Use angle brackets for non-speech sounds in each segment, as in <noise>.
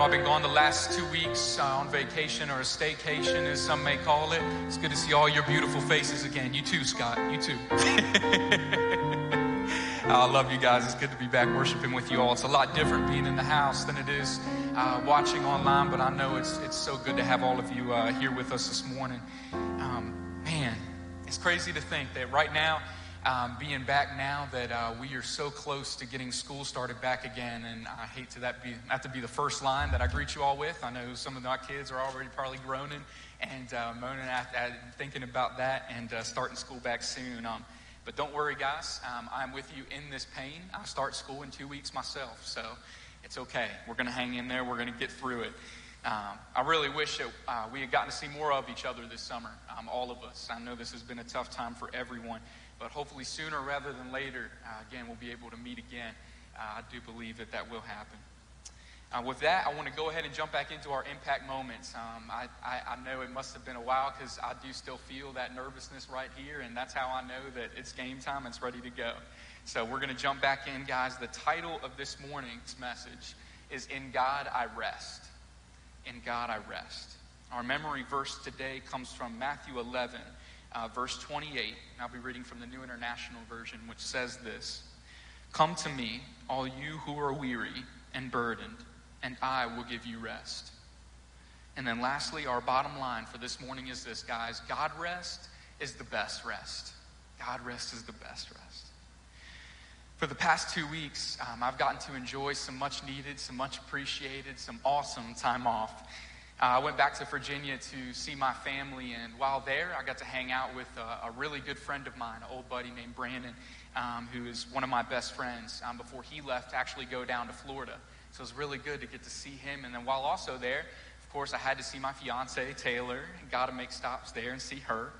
know I've been gone the last two weeks uh, on vacation or a staycation, as some may call it. It's good to see all your beautiful faces again. You too, Scott. You too. <laughs> I love you guys. It's good to be back worshiping with you all. It's a lot different being in the house than it is uh, watching online, but I know it's, it's so good to have all of you uh, here with us this morning. Um, man, it's crazy to think that right now, um, being back now that uh, we are so close to getting school started back again, and I hate to that be not to be the first line that I greet you all with. I know some of my kids are already probably groaning and uh, moaning at, at, thinking about that and uh, starting school back soon. Um, but don't worry, guys. Um, I'm with you in this pain. I start school in two weeks myself, so it's okay. We're going to hang in there. We're going to get through it. Um, I really wish that uh, we had gotten to see more of each other this summer, um, all of us. I know this has been a tough time for everyone, but hopefully sooner rather than later, uh, again, we'll be able to meet again. Uh, I do believe that that will happen. Uh, with that, I want to go ahead and jump back into our impact moments. Um, I, I, I, know it must have been a while because I do still feel that nervousness right here, and that's how I know that it's game time, it's ready to go. So we're going to jump back in, guys. The title of this morning's message is In God I Rest in God I rest. Our memory verse today comes from Matthew 11, uh, verse 28. I'll be reading from the New International Version, which says this Come to me, all you who are weary and burdened, and I will give you rest. And then, lastly, our bottom line for this morning is this, guys God rest is the best rest. God rest is the best rest. For the past two weeks, um, I've gotten to enjoy some much needed, some much appreciated, some awesome time off. Uh, I went back to Virginia to see my family, and while there, I got to hang out with a, a really good friend of mine, an old buddy named Brandon, um, who is one of my best friends, um, before he left to actually go down to Florida. So it was really good to get to see him. And then while also there, of course, I had to see my fiance, Taylor, and got to make stops there and see her.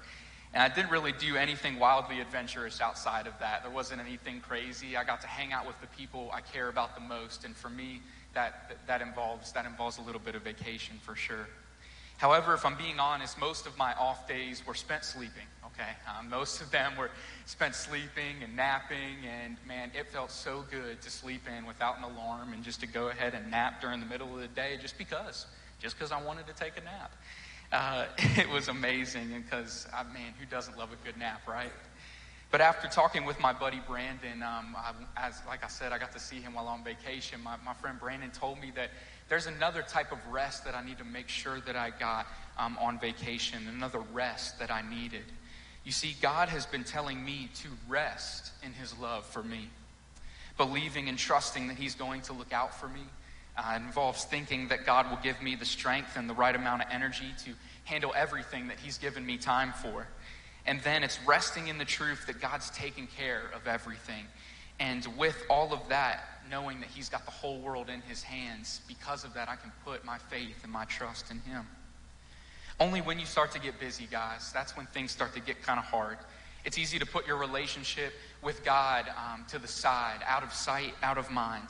And I didn't really do anything wildly adventurous outside of that. There wasn't anything crazy. I got to hang out with the people I care about the most. And for me, that, that, involves, that involves a little bit of vacation for sure. However, if I'm being honest, most of my off days were spent sleeping, okay? Um, most of them were spent sleeping and napping, and man, it felt so good to sleep in without an alarm and just to go ahead and nap during the middle of the day just because, just because I wanted to take a nap. Uh, <laughs> it was amazing because, uh, man, who doesn't love a good nap, right? But after talking with my buddy Brandon, um, I, as like I said, I got to see him while on vacation. My, my friend Brandon told me that there's another type of rest that I need to make sure that I got um, on vacation, another rest that I needed. You see, God has been telling me to rest in His love for me, believing and trusting that He's going to look out for me, uh, it involves thinking that God will give me the strength and the right amount of energy to handle everything that He's given me time for. And then it's resting in the truth that God's taken care of everything. And with all of that, knowing that He's got the whole world in His hands, because of that, I can put my faith and my trust in Him. Only when you start to get busy, guys, that's when things start to get kind of hard. It's easy to put your relationship with God um, to the side, out of sight, out of mind.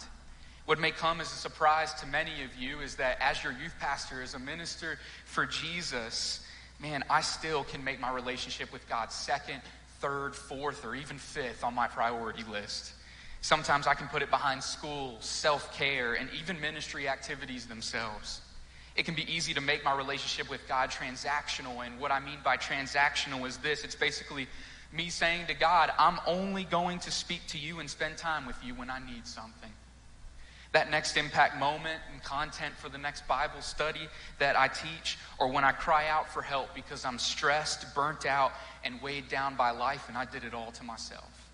What may come as a surprise to many of you is that as your youth pastor, as a minister for Jesus, man, I still can make my relationship with God second, third, fourth, or even fifth on my priority list. Sometimes I can put it behind school, self care, and even ministry activities themselves. It can be easy to make my relationship with God transactional. And what I mean by transactional is this it's basically me saying to God, I'm only going to speak to you and spend time with you when I need something that next impact moment and content for the next Bible study that I teach, or when I cry out for help because I'm stressed, burnt out, and weighed down by life, and I did it all to myself.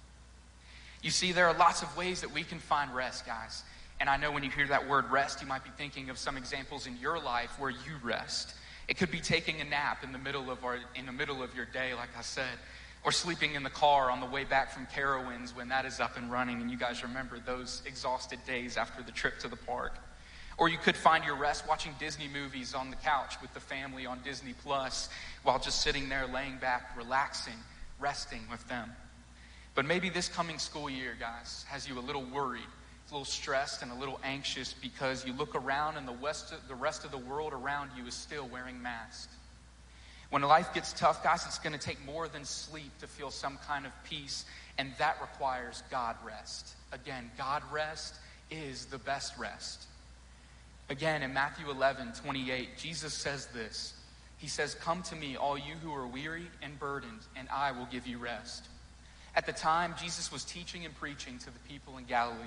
You see, there are lots of ways that we can find rest, guys. And I know when you hear that word rest, you might be thinking of some examples in your life where you rest. It could be taking a nap in the middle of, our, in the middle of your day, like I said or sleeping in the car on the way back from Carowinds when that is up and running and you guys remember those exhausted days after the trip to the park. Or you could find your rest watching Disney movies on the couch with the family on Disney Plus while just sitting there laying back, relaxing, resting with them. But maybe this coming school year, guys, has you a little worried a little stressed and a little anxious because you look around and the rest of, the rest of the world around you is still wearing masks. When life gets tough, guys, it's going to take more than sleep to feel some kind of peace, and that requires God rest. Again, God rest is the best rest. Again, in Matthew 11, 28, Jesus says this. He says, Come to me, all you who are weary and burdened, and I will give you rest. At the time, Jesus was teaching and preaching to the people in Galilee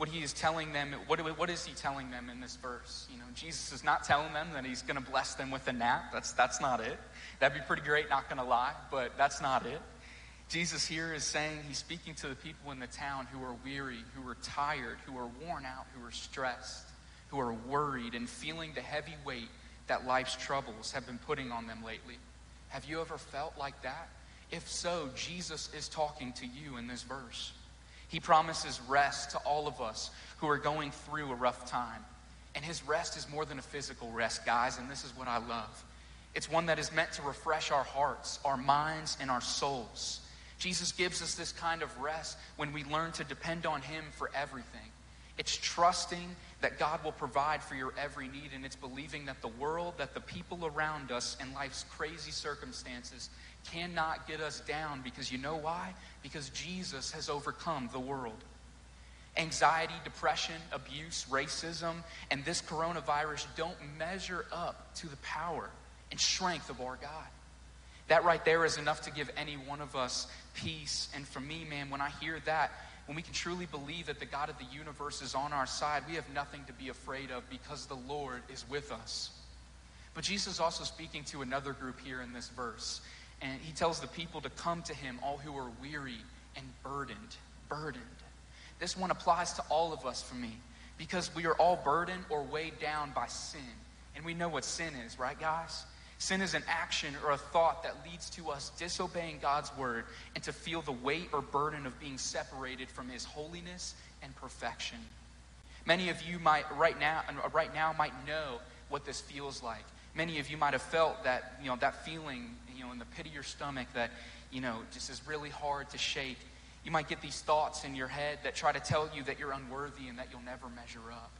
what he is telling them, what, what is he telling them in this verse? You know, Jesus is not telling them that he's going to bless them with a nap. That's, that's not it. That'd be pretty great, not going to lie, but that's not it. Jesus here is saying he's speaking to the people in the town who are weary, who are tired, who are worn out, who are stressed, who are worried and feeling the heavy weight that life's troubles have been putting on them lately. Have you ever felt like that? If so, Jesus is talking to you in this verse. He promises rest to all of us who are going through a rough time. And His rest is more than a physical rest, guys, and this is what I love. It's one that is meant to refresh our hearts, our minds, and our souls. Jesus gives us this kind of rest when we learn to depend on Him for everything. It's trusting that God will provide for your every need, and it's believing that the world, that the people around us, and life's crazy circumstances cannot get us down because you know why? Because Jesus has overcome the world. Anxiety, depression, abuse, racism, and this coronavirus don't measure up to the power and strength of our God. That right there is enough to give any one of us peace. And for me, man, when I hear that, when we can truly believe that the God of the universe is on our side, we have nothing to be afraid of because the Lord is with us. But Jesus is also speaking to another group here in this verse. And he tells the people to come to him, all who are weary and burdened. Burdened. This one applies to all of us for me because we are all burdened or weighed down by sin. And we know what sin is, right, guys? Sin is an action or a thought that leads to us disobeying God's word and to feel the weight or burden of being separated from his holiness and perfection. Many of you might right now uh, right now might know what this feels like. Many of you might have felt that, you know, that feeling you know, in the pit of your stomach that, you know, just is really hard to shake. You might get these thoughts in your head that try to tell you that you're unworthy and that you'll never measure up.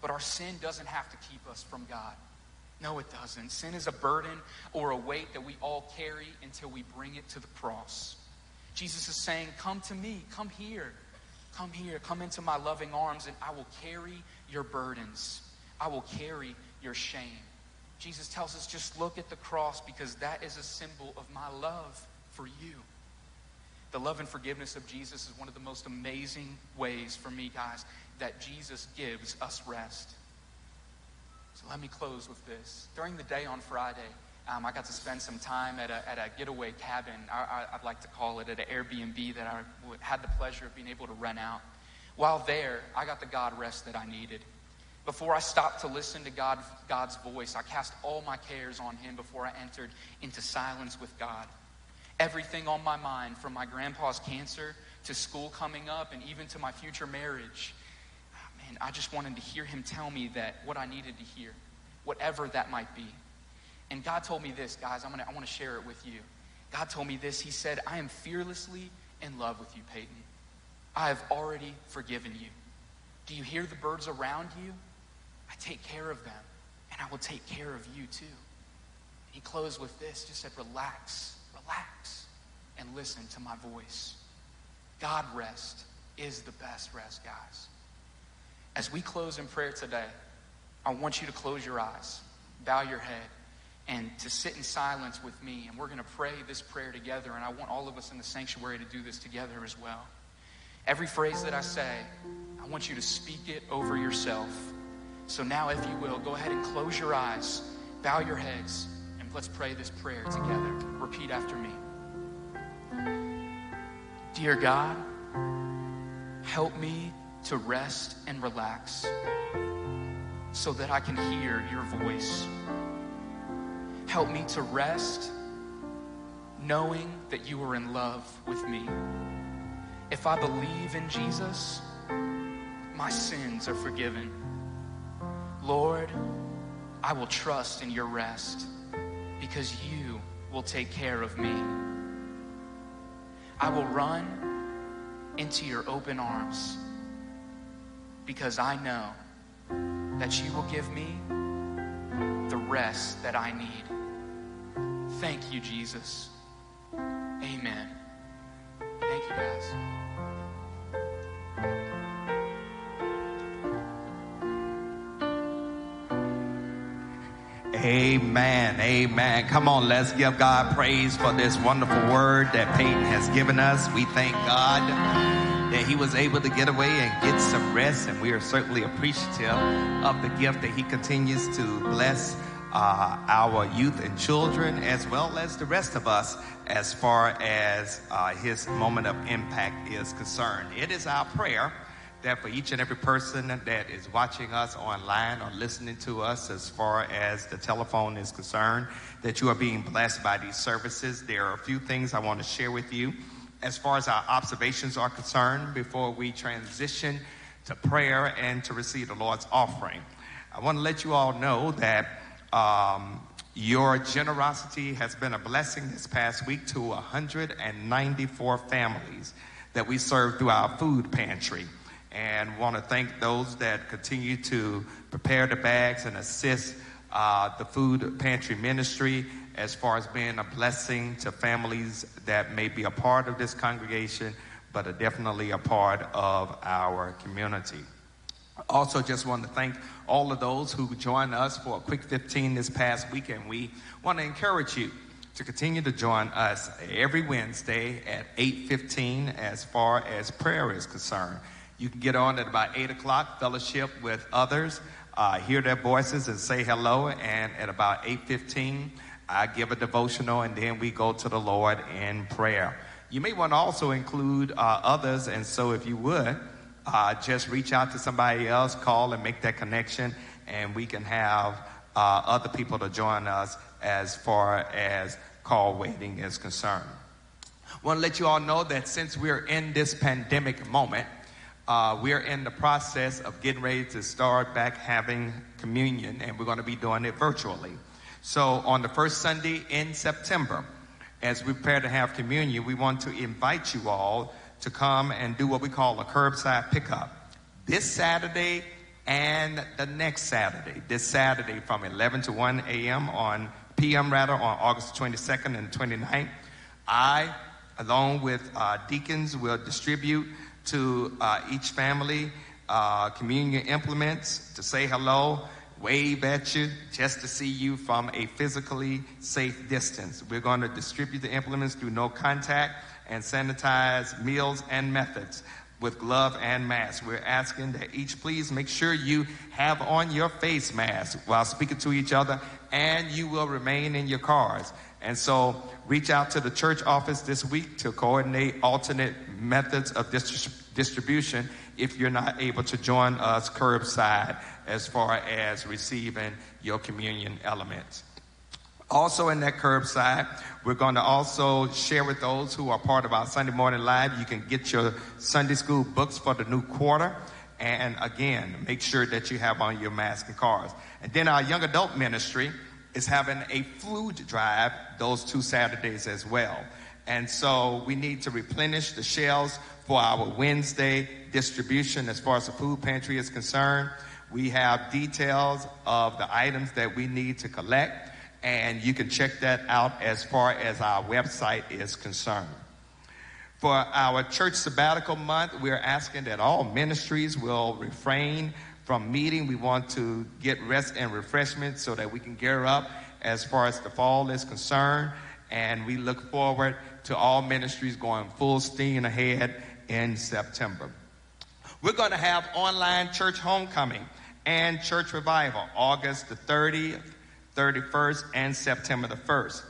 But our sin doesn't have to keep us from God. No, it doesn't. Sin is a burden or a weight that we all carry until we bring it to the cross. Jesus is saying, Come to me, come here, come here, come into my loving arms, and I will carry your burdens. I will carry your shame. Jesus tells us just look at the cross because that is a symbol of my love for you. The love and forgiveness of Jesus is one of the most amazing ways for me, guys, that Jesus gives us rest. So let me close with this. During the day on Friday, um, I got to spend some time at a, at a getaway cabin, I, would like to call it, at an Airbnb that I had the pleasure of being able to rent out. While there, I got the God rest that I needed. Before I stopped to listen to God, God's voice, I cast all my cares on Him before I entered into silence with God. Everything on my mind, from my grandpa's cancer to school coming up and even to my future marriage, ah, man, I just wanted to hear Him tell me that what I needed to hear, whatever that might be. And God told me this, guys, I'm gonna, I want to share it with you. God told me this. He said, I am fearlessly in love with you, Peyton. I have already forgiven you. Do you hear the birds around you? I take care of them, and I will take care of you too. He closed with this, just said, relax, relax, and listen to my voice. God rest is the best rest, guys. As we close in prayer today, I want you to close your eyes, bow your head, and to sit in silence with me. And we're going to pray this prayer together. And I want all of us in the sanctuary to do this together as well. Every phrase that I say, I want you to speak it over yourself. So now, if you will, go ahead and close your eyes, bow your heads, and let's pray this prayer together. Repeat after me. Dear God, help me to rest and relax so that I can hear your voice. Help me to rest knowing that you are in love with me. If I believe in Jesus, my sins are forgiven. Lord, I will trust in your rest because you will take care of me. I will run into your open arms because I know that you will give me the rest that I need. Thank you, Jesus. Amen. Thank you, guys. Amen. Amen. Come on, let's give God praise for this wonderful word that Peyton has given us. We thank God that he was able to get away and get some rest, and we are certainly appreciative of the gift that he continues to bless uh, our youth and children, as well as the rest of us, as far as uh, his moment of impact is concerned. It is our prayer that for each and every person that is watching us online or listening to us as far as the telephone is concerned, that you are being blessed by these services. There are a few things I want to share with you as far as our observations are concerned before we transition to prayer and to receive the Lord's offering. I want to let you all know that um, your generosity has been a blessing this past week to 194 families that we serve through our food pantry. And want to thank those that continue to prepare the bags and assist uh, the food pantry ministry as far as being a blessing to families that may be a part of this congregation, but are definitely a part of our community. Also, just want to thank all of those who joined us for a quick 15 this past weekend. We want to encourage you to continue to join us every Wednesday at 8:15 as far as prayer is concerned. You can get on at about 8 o'clock, fellowship with others, uh, hear their voices and say hello. And at about 8.15, I give a devotional and then we go to the Lord in prayer. You may want to also include uh, others. And so if you would, uh, just reach out to somebody else, call and make that connection. And we can have uh, other people to join us as far as call waiting is concerned. I want to let you all know that since we're in this pandemic moment, uh, we're in the process of getting ready to start back having communion, and we're going to be doing it virtually. So, on the first Sunday in September, as we prepare to have communion, we want to invite you all to come and do what we call a curbside pickup this Saturday and the next Saturday. This Saturday from 11 to 1 a.m. on p.m. rather on August 22nd and 29th. I, along with uh, deacons, will distribute to uh, each family uh, communion implements to say hello, wave at you, just to see you from a physically safe distance. We're going to distribute the implements through no contact and sanitize meals and methods with glove and mask. We're asking that each please make sure you have on your face mask while speaking to each other and you will remain in your cars. And so reach out to the church office this week to coordinate alternate methods of distribution if you're not able to join us curbside as far as receiving your communion elements. Also, in that curbside, we're going to also share with those who are part of our Sunday Morning Live. You can get your Sunday school books for the new quarter. And again, make sure that you have on your mask and cars. And then our young adult ministry is having a food drive those two Saturdays as well. And so we need to replenish the shelves for our Wednesday distribution as far as the food pantry is concerned. We have details of the items that we need to collect, and you can check that out as far as our website is concerned. For our church sabbatical month, we're asking that all ministries will refrain from meeting. We want to get rest and refreshment so that we can gear up as far as the fall is concerned. And we look forward to all ministries going full steam ahead in September. We're going to have online church homecoming and church revival August the 30th, 31st, and September the 1st.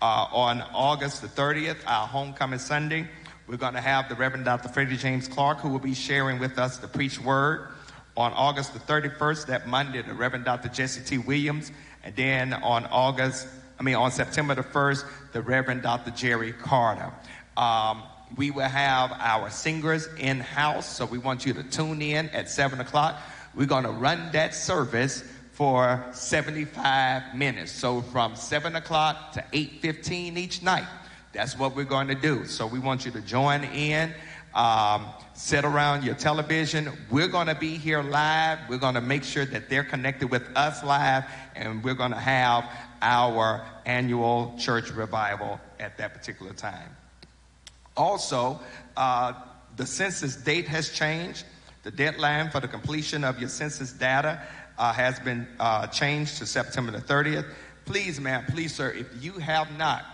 Uh, on August the 30th, our homecoming Sunday, we're going to have the Reverend Dr. Freddie James Clark, who will be sharing with us the preach word on August the 31st, that Monday, the Reverend Dr. Jesse T. Williams. And then on August, I mean, on September the 1st, the Reverend Dr. Jerry Carter. Um, we will have our singers in house, so we want you to tune in at 7 o'clock. We're going to run that service for 75 minutes. So from 7 o'clock to 8.15 each night. That's what we're going to do. So we want you to join in Um, sit around your television. We're going to be here live. We're going to make sure that they're connected with us live, and we're going to have our annual church revival at that particular time. Also, uh, the census date has changed. The deadline for the completion of your census data uh, has been uh, changed to September the 30th. Please, ma'am, please, sir, if you have not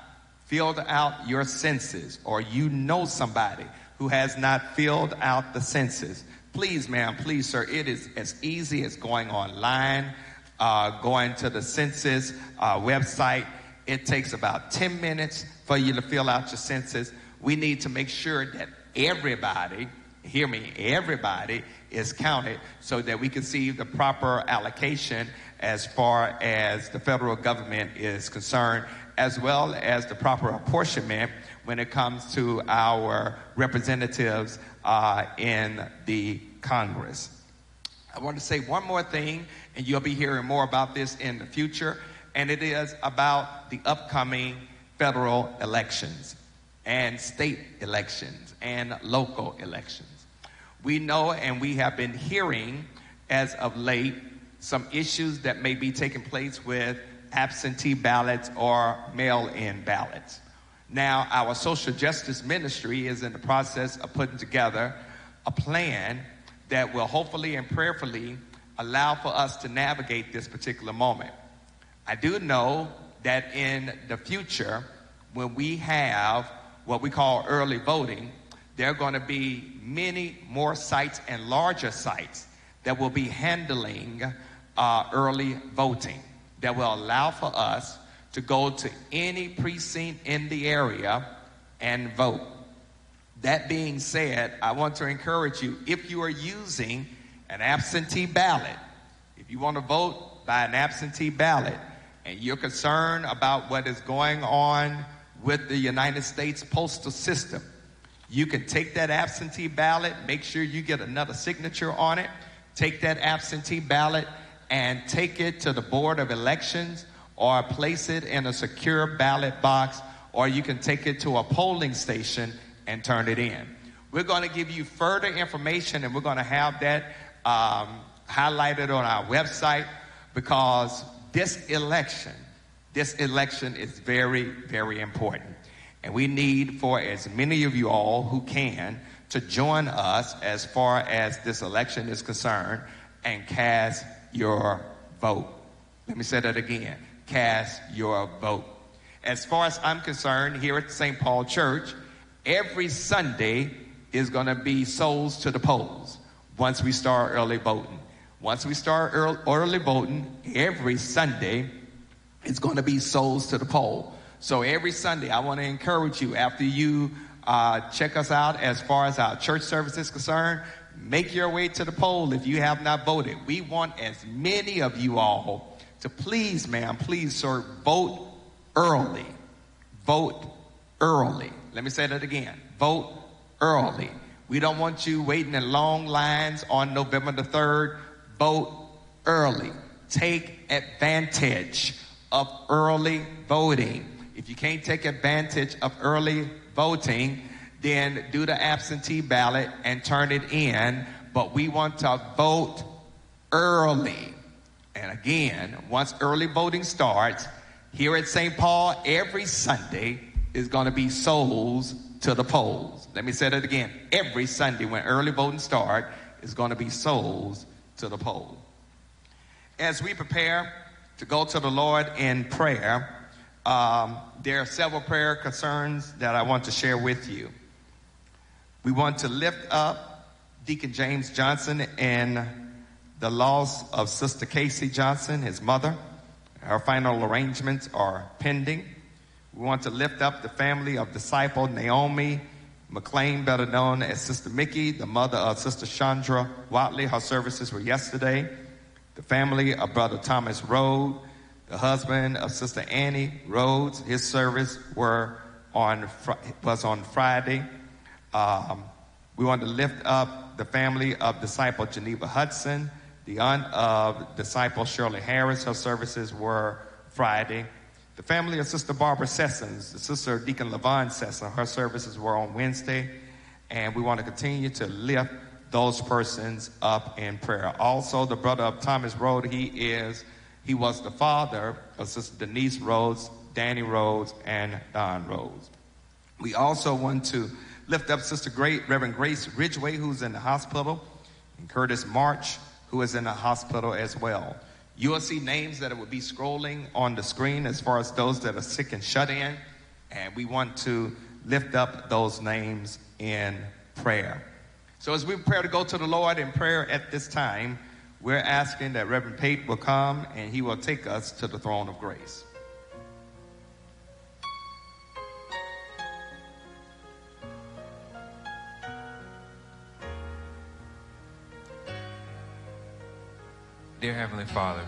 filled out your census or you know somebody who has not filled out the census, please, ma'am, please, sir, it is as easy as going online, uh, going to the census uh, website. It takes about 10 minutes for you to fill out your census. We need to make sure that everybody, hear me, everybody is counted so that we can see the proper allocation as far as the federal government is concerned, as well as the proper apportionment when it comes to our representatives uh, in the Congress. I want to say one more thing, and you'll be hearing more about this in the future, and it is about the upcoming federal elections and state elections and local elections. We know and we have been hearing as of late some issues that may be taking place with absentee ballots or mail in ballots. Now, our social justice ministry is in the process of putting together a plan that will hopefully and prayerfully allow for us to navigate this particular moment. I do know that in the future, when we have what we call early voting, there are going to be many more sites and larger sites that will be handling uh, early voting that will allow for us to go to any precinct in the area and vote. That being said, I want to encourage you if you are using an absentee ballot, if you want to vote by an absentee ballot, and you're concerned about what is going on with the United States postal system, you can take that absentee ballot, make sure you get another signature on it, take that absentee ballot and take it to the Board of Elections or place it in a secure ballot box, or you can take it to a polling station and turn it in. We're going to give you further information and we're going to have that um, highlighted on our website because this election, this election is very, very important. And we need for as many of you all who can to join us as far as this election is concerned and cast your vote. Let me say that again. Cast your vote. As far as I'm concerned, here at St. Paul Church, every Sunday is going to be souls to the polls once we start early voting. Once we start early voting, every Sunday it's going to be souls to the poll. So every Sunday, I want to encourage you after you uh, check us out as far as our church service is concerned, make your way to the poll if you have not voted. We want as many of you all to please, ma'am, please, sir, vote early. Vote early. Let me say that again. Vote early. We don't want you waiting in long lines on November the 3rd. Vote early. Take advantage of early voting. If you can't take advantage of early voting, then do the absentee ballot and turn it in. But we want to vote early. And again, once early voting starts, here at St. Paul, every Sunday, is going to be souls to the polls. Let me say that again. Every Sunday when early voting starts, is going to be souls to the poll. As we prepare to go to the Lord in prayer, um, there are several prayer concerns that I want to share with you. We want to lift up Deacon James Johnson and the loss of Sister Casey Johnson, his mother. Her final arrangements are pending. We want to lift up the family of disciple Naomi McLean, better known as Sister Mickey, the mother of Sister Chandra Watley. Her services were yesterday. The family of Brother Thomas Rhodes, the husband of Sister Annie Rhodes. His service were on was on Friday. Um, we want to lift up the family of disciple Geneva Hudson, the aunt of disciple Shirley Harris. Her services were Friday. The family of Sister Barbara Sessons, the sister Deacon Levon Sesson, her services were on Wednesday. and we want to continue to lift those persons up in prayer. Also, the brother of Thomas Rhodes, he is, he was the father of Sister Denise Rhodes, Danny Rhodes, and Don Rhodes. We also want to lift up Sister Great, Reverend Grace Ridgway, who's in the hospital, and Curtis March, who is in the hospital as well. You will see names that it will be scrolling on the screen as far as those that are sick and shut in, and we want to lift up those names in prayer. So as we prepare to go to the Lord in prayer at this time, we're asking that Reverend Pate will come and he will take us to the throne of grace. Dear Heavenly Father,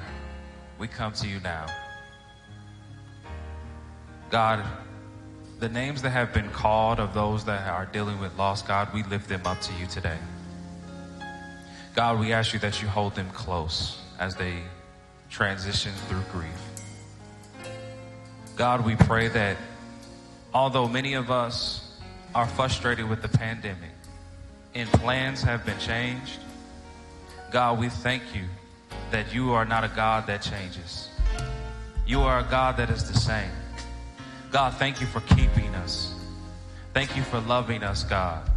we come to you now. God, the names that have been called of those that are dealing with loss, God, we lift them up to you today. God, we ask you that you hold them close as they transition through grief. God, we pray that although many of us are frustrated with the pandemic and plans have been changed, God, we thank you that you are not a God that changes. You are a God that is the same. God, thank you for keeping us. Thank you for loving us, God.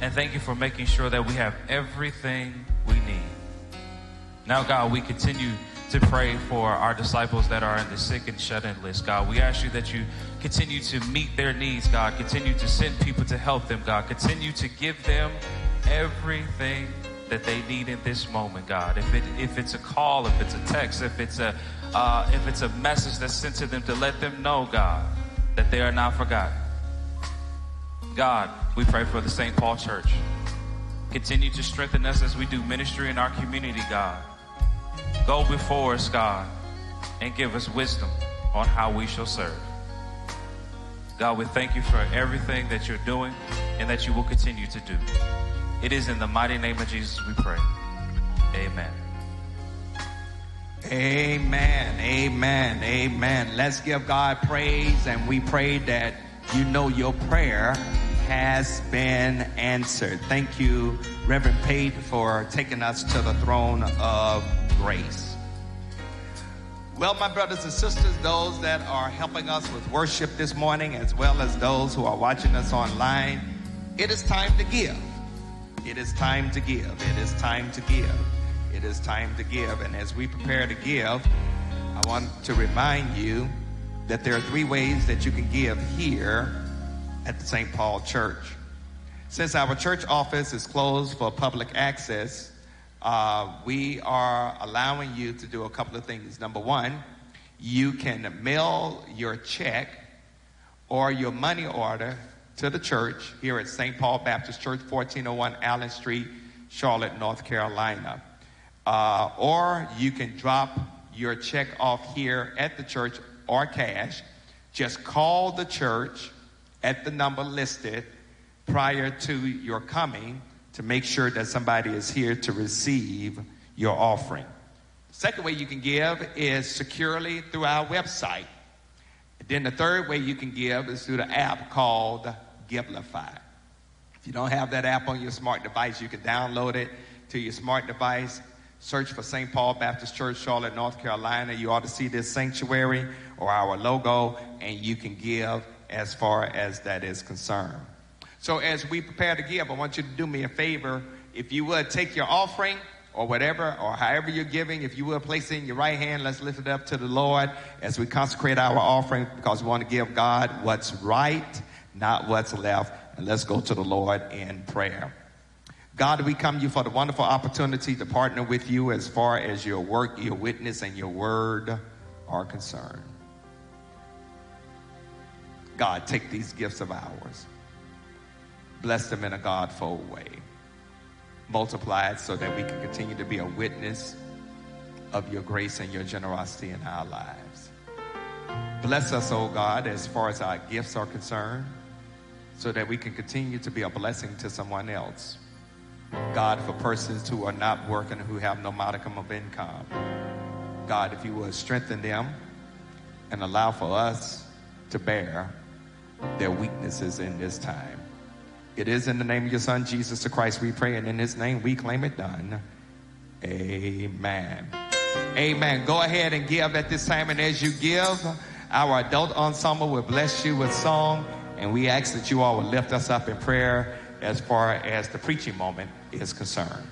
And thank you for making sure that we have everything we need. Now, God, we continue to pray for our disciples that are in the sick and shut in list, God. We ask you that you continue to meet their needs, God. Continue to send people to help them, God. Continue to give them everything that they need in this moment, God. If it if it's a call, if it's a text, if it's a uh, if it's a message that's sent to them to let them know, God, that they are not forgotten. God, we pray for the St. Paul Church. Continue to strengthen us as we do ministry in our community, God. Go before us, God, and give us wisdom on how we shall serve. God, we thank you for everything that you're doing and that you will continue to do. It is in the mighty name of Jesus we pray. Amen. Amen. Amen. Amen. Let's give God praise and we pray that you know your prayer has been answered. Thank you, Reverend Pate, for taking us to the throne of grace. Well, my brothers and sisters, those that are helping us with worship this morning, as well as those who are watching us online, it is time to give. It is time to give. It is time to give. It is time to give. And as we prepare to give, I want to remind you that there are three ways that you can give here at the St. Paul Church. Since our church office is closed for public access, uh, we are allowing you to do a couple of things. Number one, you can mail your check or your money order to the church here at St. Paul Baptist Church, 1401 Allen Street, Charlotte, North Carolina. Uh, or you can drop your check off here at the church or cash. Just call the church at the number listed prior to your coming to make sure that somebody is here to receive your offering. Second way you can give is securely through our website. then the third way you can give is through the app called Givelify. If you don't have that app on your smart device, you can download it to your smart device. Search for St. Paul Baptist Church, Charlotte, North Carolina. You ought to see this sanctuary or our logo, and you can give as far as that is concerned. So, as we prepare to give, I want you to do me a favor. If you would take your offering or whatever, or however you're giving, if you will place it in your right hand, let's lift it up to the Lord as we consecrate our offering because we want to give God what's right not what's left. And let's go to the Lord in prayer. God, we come to you for the wonderful opportunity to partner with you as far as your work, your witness, and your word are concerned. God, take these gifts of ours, bless them in a Godfold way, multiply it so that we can continue to be a witness of your grace and your generosity in our lives. Bless us, oh God, as far as our gifts are concerned so that we can continue to be a blessing to someone else. God, for persons who are not working, who have no modicum of income. God, if you will strengthen them and allow for us to bear their weaknesses in this time. It is in the name of your Son, Jesus the Christ, we pray, and in his name we claim it done. Amen. Amen. Go ahead and give at this time, and as you give, our adult ensemble will bless you with song. And we ask that you all would lift us up in prayer as far as the preaching moment is concerned.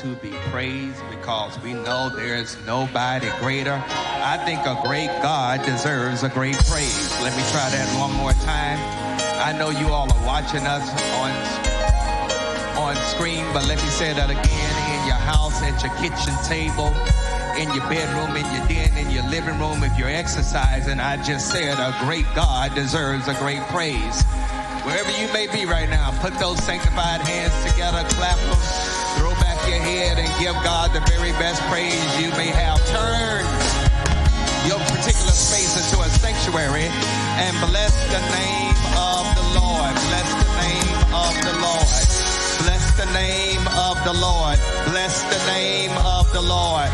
To be praised because we know there is nobody greater. I think a great God deserves a great praise. Let me try that one more time. I know you all are watching us on, on screen, but let me say that again in your house, at your kitchen table, in your bedroom, in your den, in your living room, if you're exercising, I just said a great God deserves a great praise. Wherever you may be right now, put those sanctified hands together, clap them, throw back your head, and give God the very best praise you may have. Turn your particular space into a sanctuary and bless the name of the Lord. Bless the name of the Lord. Bless the name of the Lord. Bless the name of the Lord.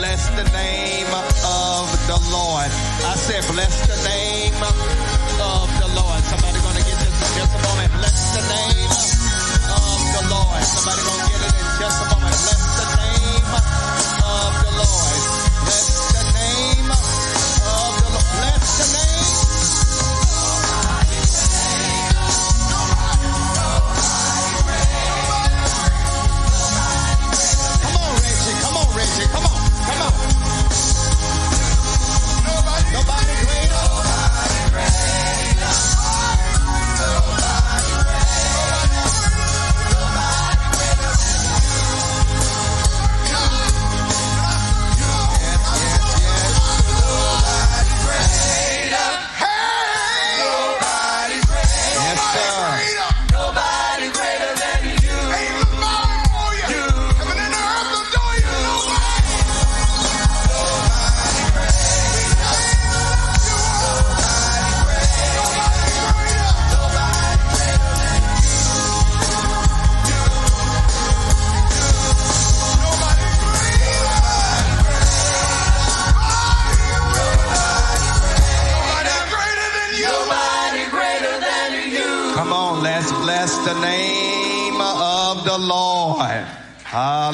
Bless the name of the Lord. I said, bless the name of the Lord. Somebody gonna get this in just a moment. Bless the name of the Lord. Somebody gonna get it in just a moment. Bless the name of the Lord. Bless the name of the Lord. Bless the name.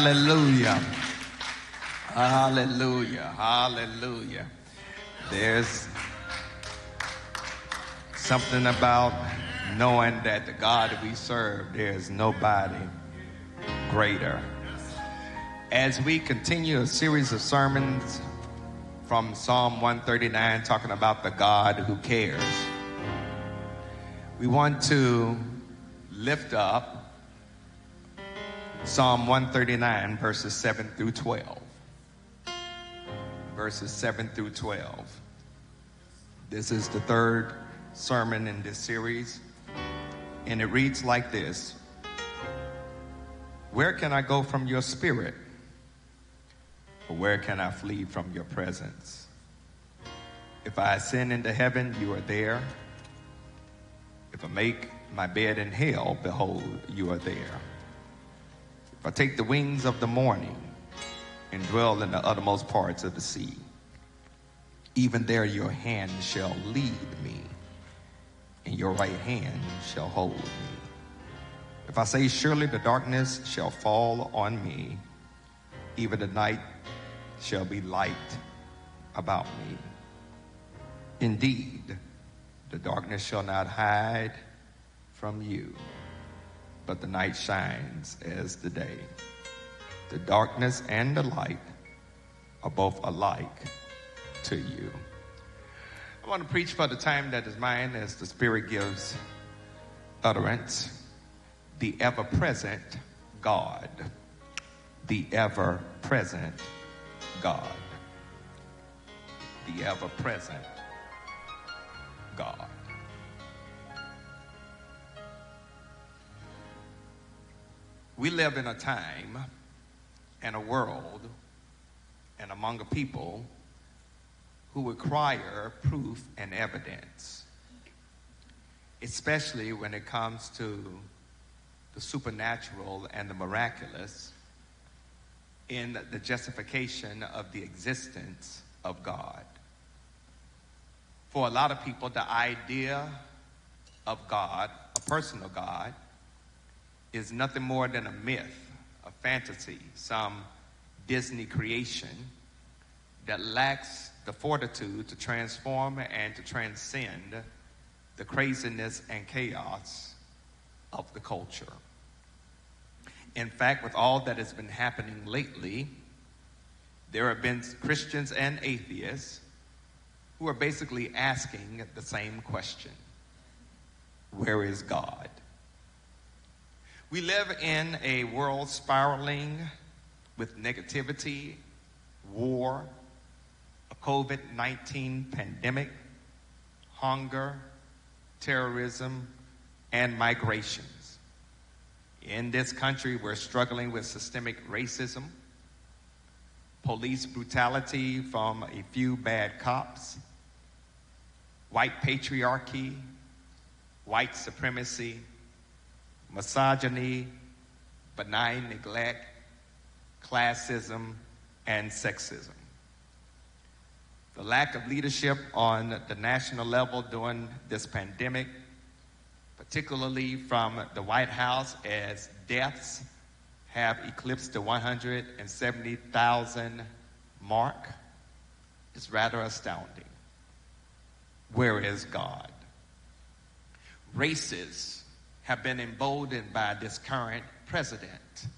Hallelujah. Hallelujah. Hallelujah. There's something about knowing that the God we serve, there's nobody greater. As we continue a series of sermons from Psalm 139 talking about the God who cares we want to lift up Psalm 139, verses 7 through 12. Verses 7 through 12. This is the third sermon in this series, and it reads like this Where can I go from your spirit? Or where can I flee from your presence? If I ascend into heaven, you are there. If I make my bed in hell, behold, you are there. I take the wings of the morning and dwell in the uttermost parts of the sea, even there your hand shall lead me, and your right hand shall hold me. If I say, Surely the darkness shall fall on me, even the night shall be light about me. Indeed, the darkness shall not hide from you, but the night shines as the day. The darkness and the light are both alike to you. I want to preach for the time that is mine as the Spirit gives utterance. The ever present God. The ever present God. The ever present God. We live in a time and a world and among a people who require proof and evidence, especially when it comes to the supernatural and the miraculous in the justification of the existence of God. For a lot of people, the idea of God, a personal God, is nothing more than a myth, a fantasy, some Disney creation that lacks the fortitude to transform and to transcend the craziness and chaos of the culture. In fact, with all that has been happening lately, there have been Christians and atheists who are basically asking the same question Where is God? We live in a world spiraling with negativity, war, a COVID 19 pandemic, hunger, terrorism, and migrations. In this country, we're struggling with systemic racism, police brutality from a few bad cops, white patriarchy, white supremacy, misogyny, benign neglect, classism, and sexism. The lack of leadership on the national level during this pandemic, particularly from the White House, as deaths have eclipsed the 170,000 mark, is rather astounding. Where is God? Races have been emboldened by this current president.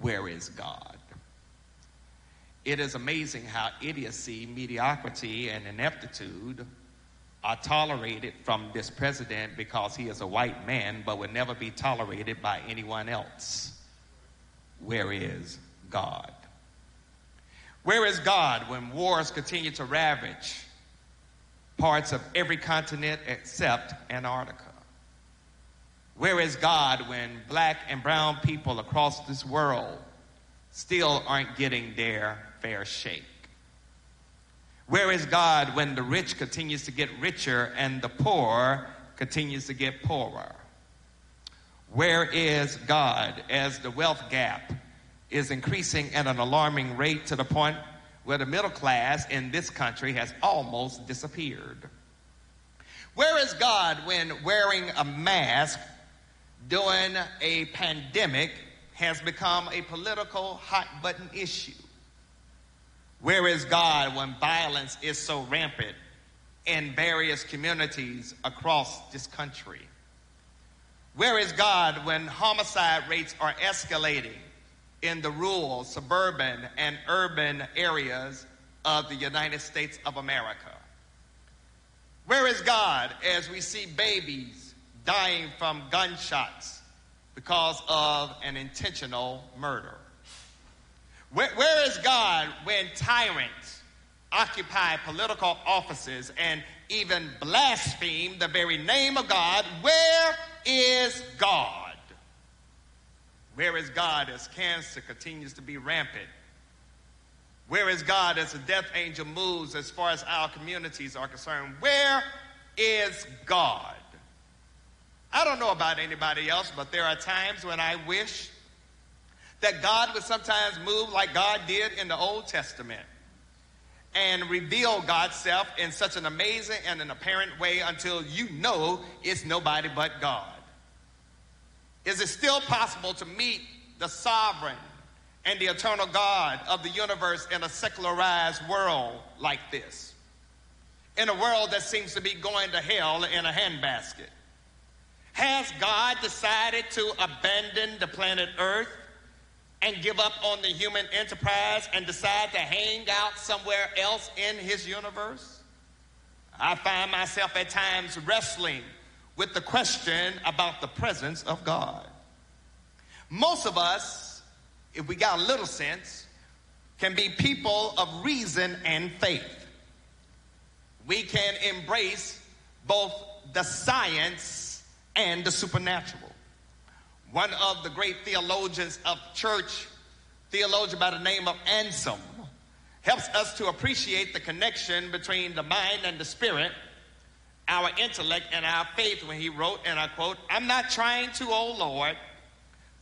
Where is God? It is amazing how idiocy, mediocrity, and ineptitude are tolerated from this president because he is a white man, but would never be tolerated by anyone else. Where is God? Where is God when wars continue to ravage parts of every continent except Antarctica? Where is God when black and brown people across this world still aren't getting their fair shake? Where is God when the rich continues to get richer and the poor continues to get poorer? Where is God as the wealth gap is increasing at an alarming rate to the point where the middle class in this country has almost disappeared? Where is God when wearing a mask during a pandemic has become a political hot button issue? Where is God when violence is so rampant in various communities across this country? Where is God when homicide rates are escalating in the rural, suburban, and urban areas of the United States of America? Where is God as we see babies dying from gunshots because of an intentional murder? Where, where is God when tyrants occupy political offices and even blaspheme the very name of God? Where is God? Where is God as cancer continues to be rampant? Where is God as the death angel moves as far as our communities are concerned? Where is God? I don't know about anybody else, but there are times when I wish that God would sometimes move like God did in the Old Testament and reveal God's self in such an amazing and an apparent way until you know it's nobody but God. Is it still possible to meet the sovereign and the eternal God of the universe in a secularized world like this? In a world that seems to be going to hell in a handbasket? Has God decided to abandon the planet Earth and give up on the human enterprise and decide to hang out somewhere else in his universe? I find myself at times wrestling with the question about the presence of God. Most of us, if we got a little sense, can be people of reason and faith. We can embrace both the science and the supernatural. One of the great theologians of church, theologian by the name of Anselm, helps us to appreciate the connection between the mind and the spirit, our intellect and our faith when he wrote, and I quote, I'm not trying to, O Lord,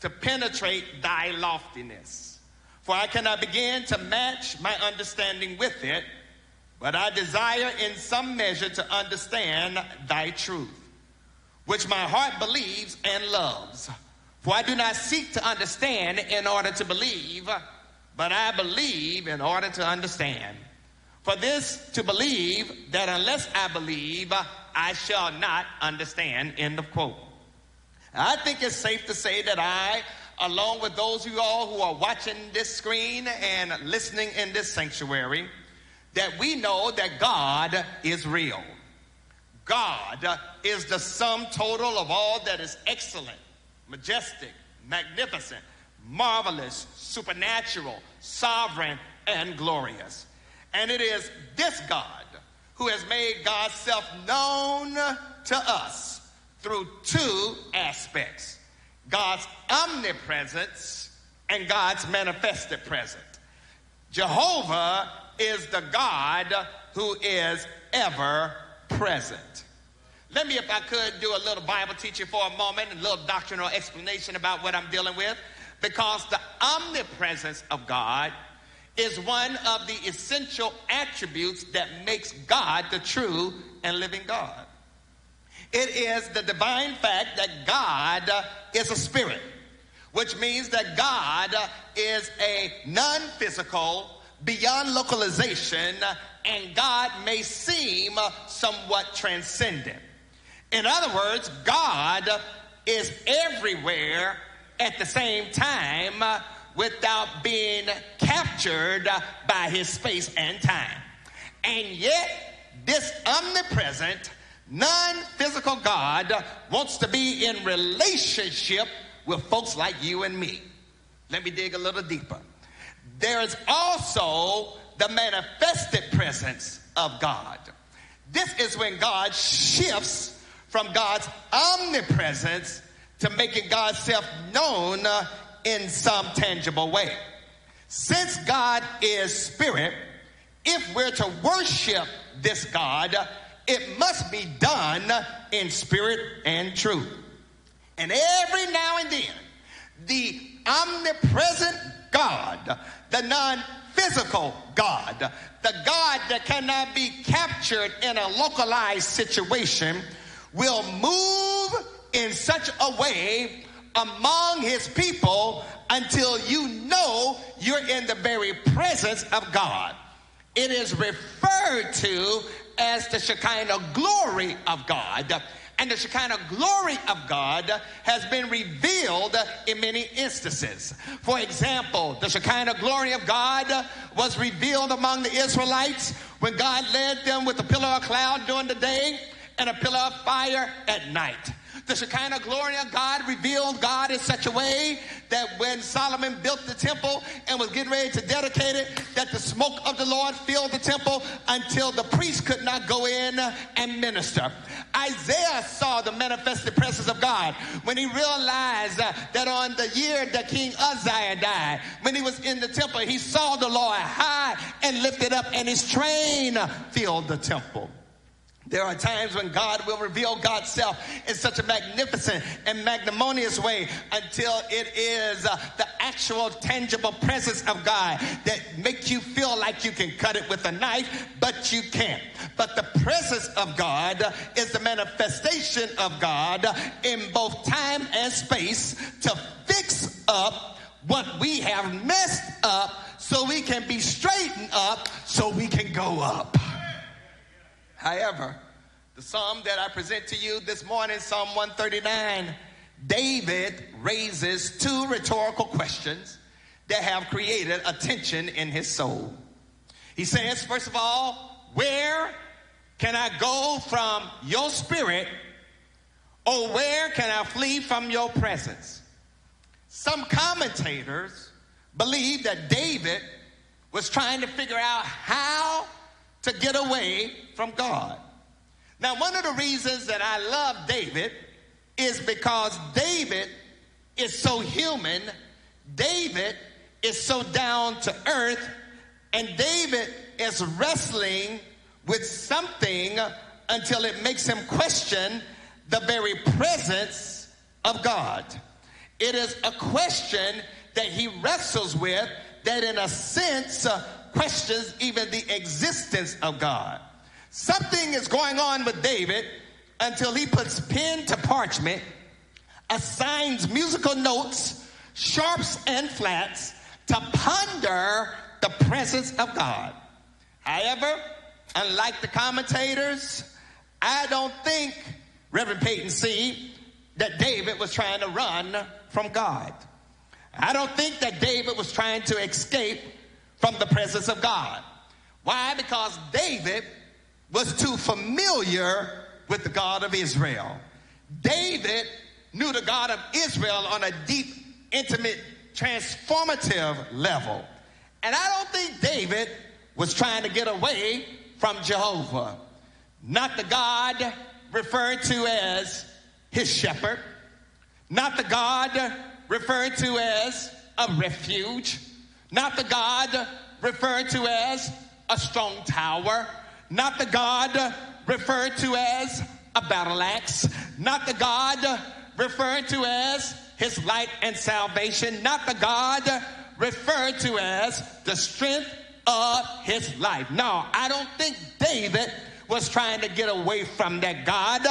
to penetrate thy loftiness, for I cannot begin to match my understanding with it, but I desire in some measure to understand thy truth, which my heart believes and loves. For I do not seek to understand in order to believe, but I believe in order to understand. For this to believe that unless I believe, I shall not understand. End of quote. I think it's safe to say that I along with those of you all who are watching this screen and listening in this sanctuary, that we know that God is real. God is the sum total of all that is excellent, majestic, magnificent, marvelous, supernatural, sovereign, and glorious. And it is this God who has made God's self known to us through two aspects God's omnipresence and God's manifested presence. Jehovah is the God who is ever present. Let me, if I could, do a little Bible teaching for a moment, a little doctrinal explanation about what I'm dealing with, because the omnipresence of God is one of the essential attributes that makes God the true and living God. It is the divine fact that God is a spirit, which means that God is a non physical, beyond localization, and God may seem somewhat transcendent. In other words, God is everywhere at the same time without being captured by his space and time. And yet, this omnipresent, non physical God wants to be in relationship with folks like you and me. Let me dig a little deeper. There is also the manifested presence of God. This is when God shifts from God's omnipresence to making God's self known uh, in some tangible way. Since God is spirit, if we're to worship this God, it must be done in spirit and truth. And every now and then, the omnipresent God, the non physical God, the God that cannot be captured in a localized situation, will move in such a way among his people until you know you're in the very presence of God. It is referred to as the Shekinah glory of God. And the Shekinah glory of God has been revealed in many instances. For example, the Shekinah glory of God was revealed among the Israelites when God led them with a pillar of cloud during the day and a pillar of fire at night. The Shekinah glory of God revealed God in such a way that when Solomon built the temple and was getting ready to dedicate it, that the smoke of the Lord filled the temple until the priest could not go in and minister. Isaiah saw the manifested presence of God when he realized that on the year that King Uzziah died, when he was in the temple, he saw the Lord high and lifted up, and his train filled the temple. There are times when God will reveal God's self in such a magnificent and magnanimous way until it is uh, the actual tangible presence of God that makes you feel like you can cut it with a knife, but you can't. But the presence of God is the manifestation of God in both time and space to fix up what we have messed up so we can be straightened up so we can go up. However, the psalm that I present to you this morning, Psalm 139, David raises two rhetorical questions that have created a tension in his soul. He says, first of all, where can I go from your spirit, or where can I flee from your presence? Some commentators believe that David was trying to figure out how to get away from God. Now, one of the reasons that I love David is because David is so human, David is so down to earth, and David is wrestling with something until it makes him question the very presence of God. It is a question that he wrestles with that, in a sense, uh, questions even the existence of God. Something is going on with David until he puts pen to parchment, assigns musical notes, sharps and flats, to ponder the presence of God. However, unlike the commentators, I don't think, Reverend Peyton C., that David was trying to run from God. I don't think that David was trying to escape from the presence of God. Why? Because David was too familiar with the God of Israel. David knew the God of Israel on a deep, intimate, transformative level. And I don't think David was trying to get away from Jehovah. Not the God referred to as his shepherd, not the God referred to as a refuge, not the God referred to as a strong tower, not the God referred to as a battle axe, not the God referred to as his light and salvation, not the God referred to as the strength of his life. No, I don't think David was trying to get away from that God.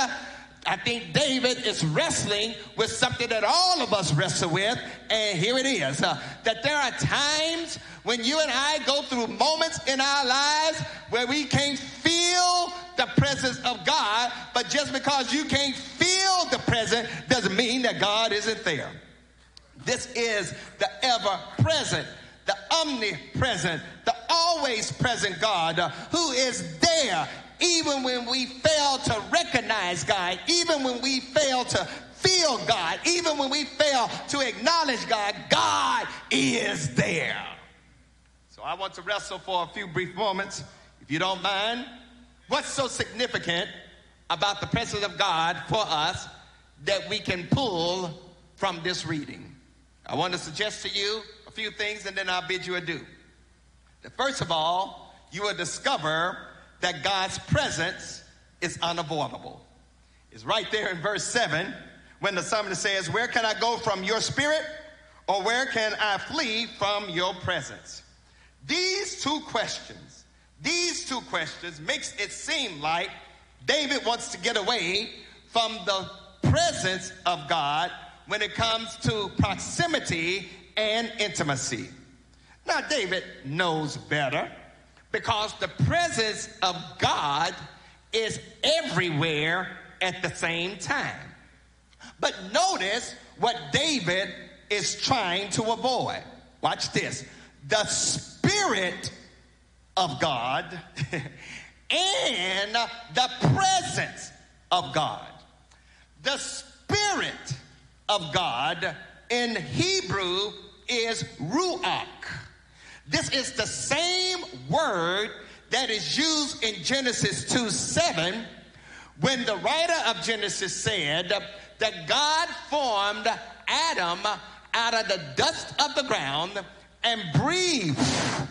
I think David is wrestling with something that all of us wrestle with, and here it is uh, that there are times when you and I go through moments in our lives where we can't feel the presence of God, but just because you can't feel the presence doesn't mean that God isn't there. This is the ever present, the omnipresent, the always present God uh, who is there even when we fail to recognize God, even when we fail to feel God, even when we fail to acknowledge God, God is there. I want to wrestle for a few brief moments, if you don't mind. What's so significant about the presence of God for us that we can pull from this reading? I want to suggest to you a few things and then I'll bid you adieu. First of all, you will discover that God's presence is unavoidable. It's right there in verse 7 when the psalmist says, Where can I go from your spirit? Or where can I flee from your presence? These two questions, these two questions makes it seem like David wants to get away from the presence of God when it comes to proximity and intimacy. Now, David knows better because the presence of God is everywhere at the same time. But notice what David is trying to avoid. Watch this. The Spirit of God <laughs> and the presence of God. The Spirit of God in Hebrew is ruach. This is the same word that is used in Genesis 2 7 when the writer of Genesis said that God formed Adam out of the dust of the ground and breathe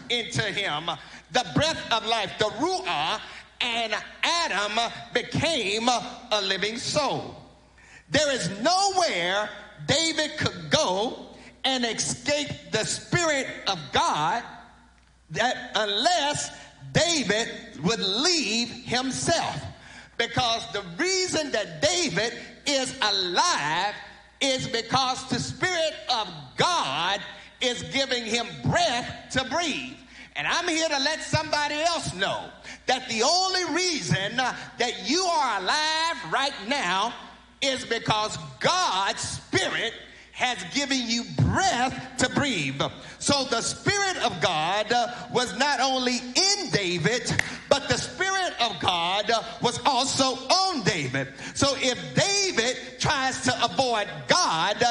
into him the breath of life, the Ruah, and Adam became a living soul. There is nowhere David could go and escape the Spirit of God that unless David would leave himself. Because the reason that David is alive is because the Spirit of God is giving him breath to breathe. And I'm here to let somebody else know that the only reason that you are alive right now is because God's Spirit has given you breath to breathe. So the Spirit of God was not only in David, but the Spirit of God was also on David. So if David tries to avoid God,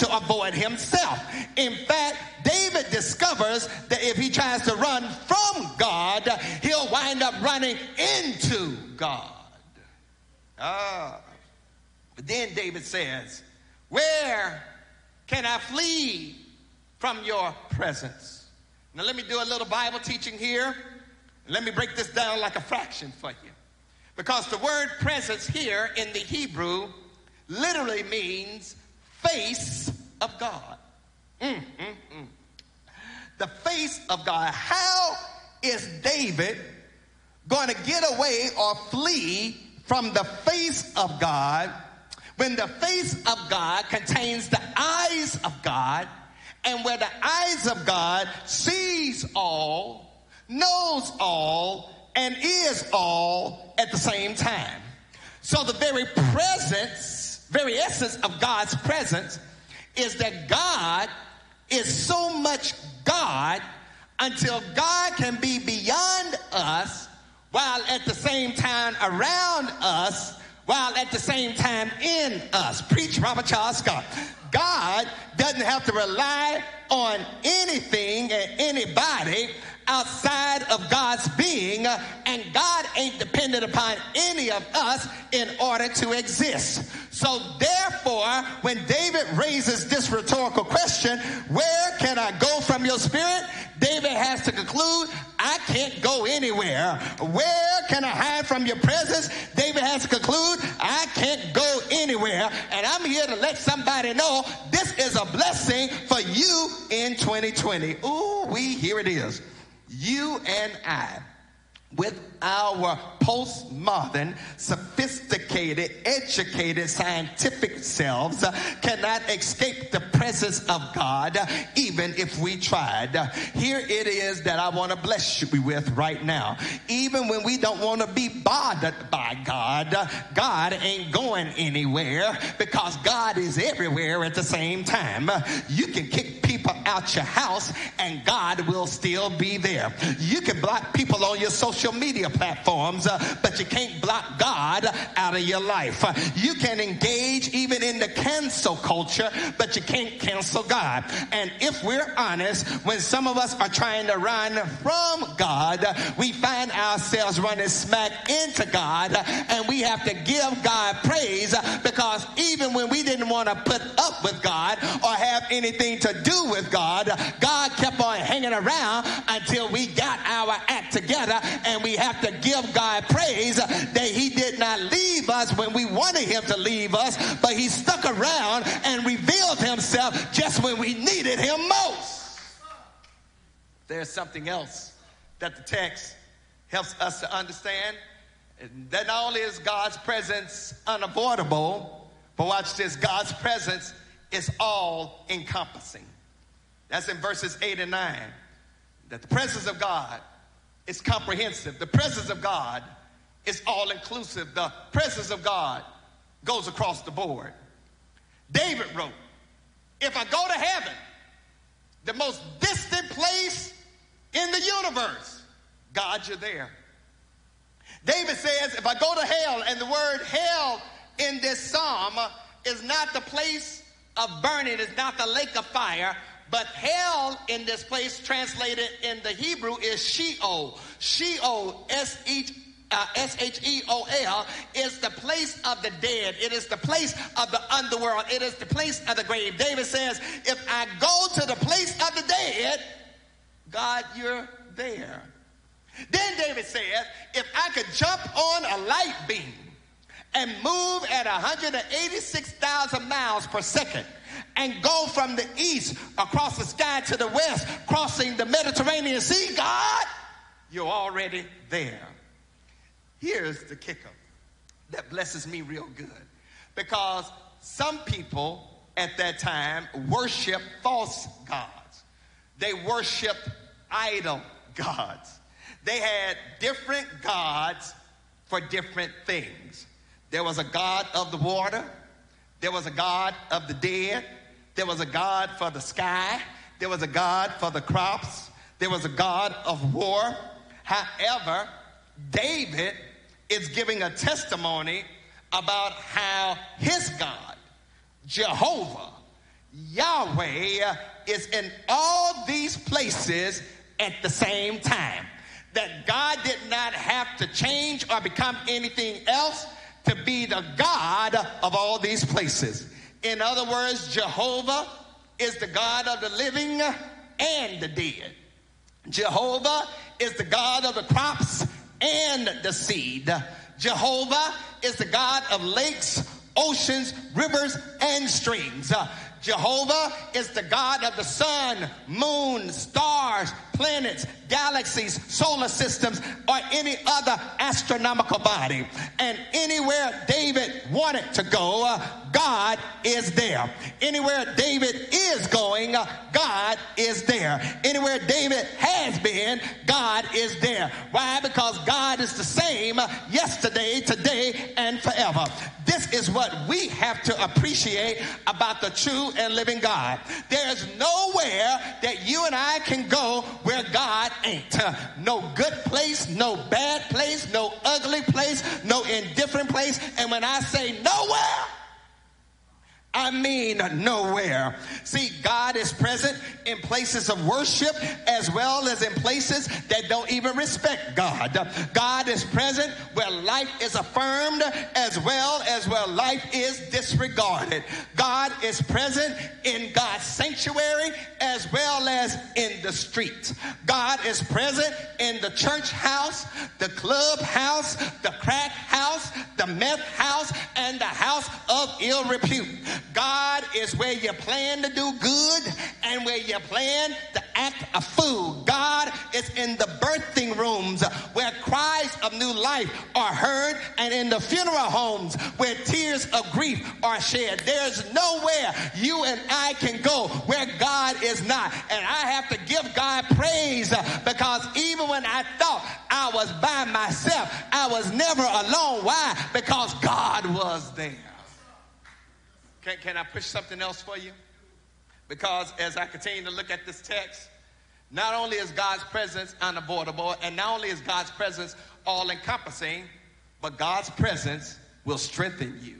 to avoid himself. In fact, David discovers that if he tries to run from God, he'll wind up running into God. Ah. But then David says, Where can I flee from your presence? Now, let me do a little Bible teaching here. Let me break this down like a fraction for you. Because the word presence here in the Hebrew literally means face of God. Mm, mm, mm. The face of God. How is David going to get away or flee from the face of God when the face of God contains the eyes of God, and where the eyes of God sees all, knows all, and is all at the same time. So the very presence, very essence of God's presence is that God is so much God until God can be beyond us while at the same time around us while at the same time in us. Preach Robert Charles Scott. God doesn't have to rely on anything and anybody outside of God's being, and God ain't dependent upon any of us in order to exist. So, therefore, when David raises this rhetorical question, where can I go from your spirit? David has to conclude, I can't go anywhere. Where can I hide from your presence? David has to conclude, I can't go anywhere. And I'm here to let somebody know this is a blessing for you in 2020. Ooh, we, here it is you and I, with our postmodern, sophisticated, educated, scientific selves, cannot escape the presence of God, even if we tried. Here it is that I want to bless you with right now. Even when we don't want to be bothered by God, God ain't going anywhere because God is everywhere at the same time. You can kick people out your house and God will still be there. You can block people on your social media platforms, but you can't block God out of your life. You can engage even in the cancel culture, but you can't cancel God. And if we're honest, when some of us are trying to run from God, we find ourselves running smack into God, and we have to give God praise because even when we didn't want to put up with God or have anything to do with God, God kept on hanging around until we got our act together, and we have to give God praise that He did not leave us when we wanted Him to leave us, but He stuck around and revealed Himself just when we needed Him most. There's something else that the text helps us to understand. That not only is God's presence unavoidable, but watch this God's presence is all encompassing. That's in verses 8 and 9. That the presence of God is comprehensive. The presence of God is all inclusive. The presence of God goes across the board. David wrote, If I go to heaven, the most distant place in the universe, God, you're there. David says, If I go to hell, and the word hell in this psalm is not the place of burning, it's not the lake of fire, but hell in this place, translated in the Hebrew, is Sheol. Sheol, S H uh, S-H-E-O-L is the place of the dead. It is the place of the underworld. It is the place of the grave. David says, if I go to the place of the dead, God, you're there. Then David says, if I could jump on a light beam and move at 186,000 miles per second, and go from the east across the sky to the west, crossing the Mediterranean Sea, God, you're already there. Here's the kicker that blesses me real good because some people at that time worship false gods. They worship idol gods. They had different gods for different things. There was a god of the water, there was a God of the dead. There was a God for the sky. There was a God for the crops. There was a God of war. However, David is giving a testimony about how his God, Jehovah, Yahweh, is in all these places at the same time. That God did not have to change or become anything else to be the God of all these places. In other words, Jehovah is the God of the living and the dead. Jehovah is the God of the crops and the seed. Jehovah is the God of lakes, oceans, rivers, and streams. Jehovah is the God of the sun, moon, stars, planets, galaxies, solar systems, or any other astronomical body. And anywhere David wanted to go, uh, God is there. Anywhere David is going, uh, God is there. Anywhere David has been, God is there. Why? Because God is the same yesterday, today, and forever. This is what we have to appreciate about the true and living God. There's nowhere that you and I can go where God ain't. Uh, no good place, no bad place, no ugly place, no indifferent place. And when I say nowhere, I mean nowhere. See, God is present in places of worship as well as in places that don't even respect God. God is present where life is affirmed as well as where life is disregarded. God is present in God's sanctuary as well as in the street. God is present in the church house, the club house, the crack house, the meth house, and the house of ill repute. God is where you plan to do good and where you plan to act a fool. God is in the birthing rooms where cries of new life are heard and in the funeral homes where tears of grief are shed. There's nowhere you and I can go where God is not. And I have to give God praise because even when I thought I was by myself, I was never alone. Why? Because God was there. Can, can I push something else for you? Because as I continue to look at this text, not only is God's presence unavoidable, and not only is God's presence all encompassing, but God's presence will strengthen you.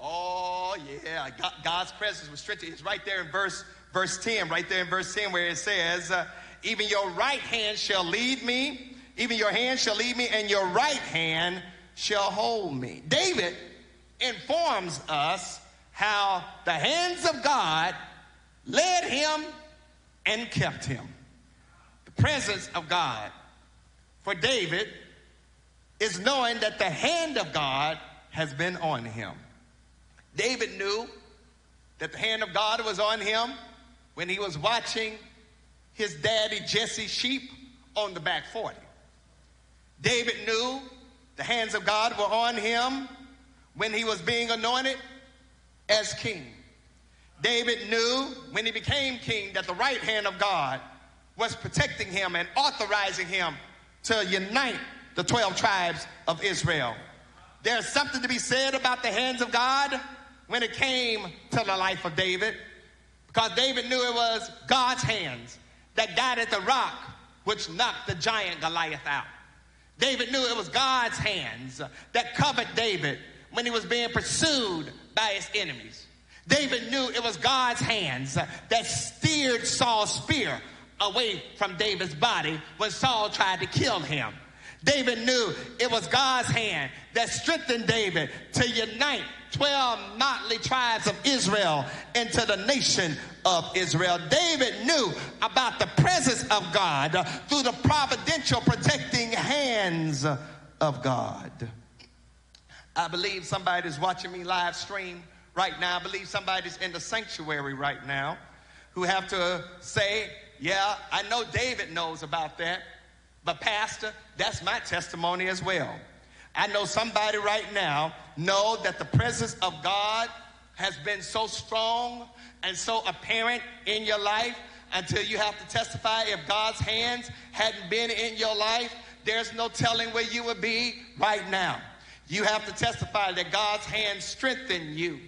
Oh, yeah. God's presence will strengthen you. It's right there in verse, verse 10, right there in verse 10, where it says, uh, Even your right hand shall lead me, even your hand shall lead me, and your right hand shall hold me. David informs us how the hands of God led him and kept him. The presence of God for David is knowing that the hand of God has been on him. David knew that the hand of God was on him when he was watching his daddy Jesse's sheep on the back 40. David knew the hands of God were on him when he was being anointed as king. David knew when he became king that the right hand of God was protecting him and authorizing him to unite the 12 tribes of Israel. There's something to be said about the hands of God when it came to the life of David, because David knew it was God's hands that guided the rock which knocked the giant Goliath out. David knew it was God's hands that covered David when he was being pursued by his enemies. David knew it was God's hands that steered Saul's spear away from David's body when Saul tried to kill him. David knew it was God's hand that strengthened David to unite 12 motley tribes of Israel into the nation of Israel. David knew about the presence of God through the providential protecting hands of God. I believe somebody's watching me live stream right now. I believe somebody's in the sanctuary right now who have to say, Yeah, I know David knows about that, but Pastor, that's my testimony as well. I know somebody right now know that the presence of God has been so strong and so apparent in your life until you have to testify if God's hands hadn't been in your life, there's no telling where you would be right now. You have to testify that God's hand strengthened you.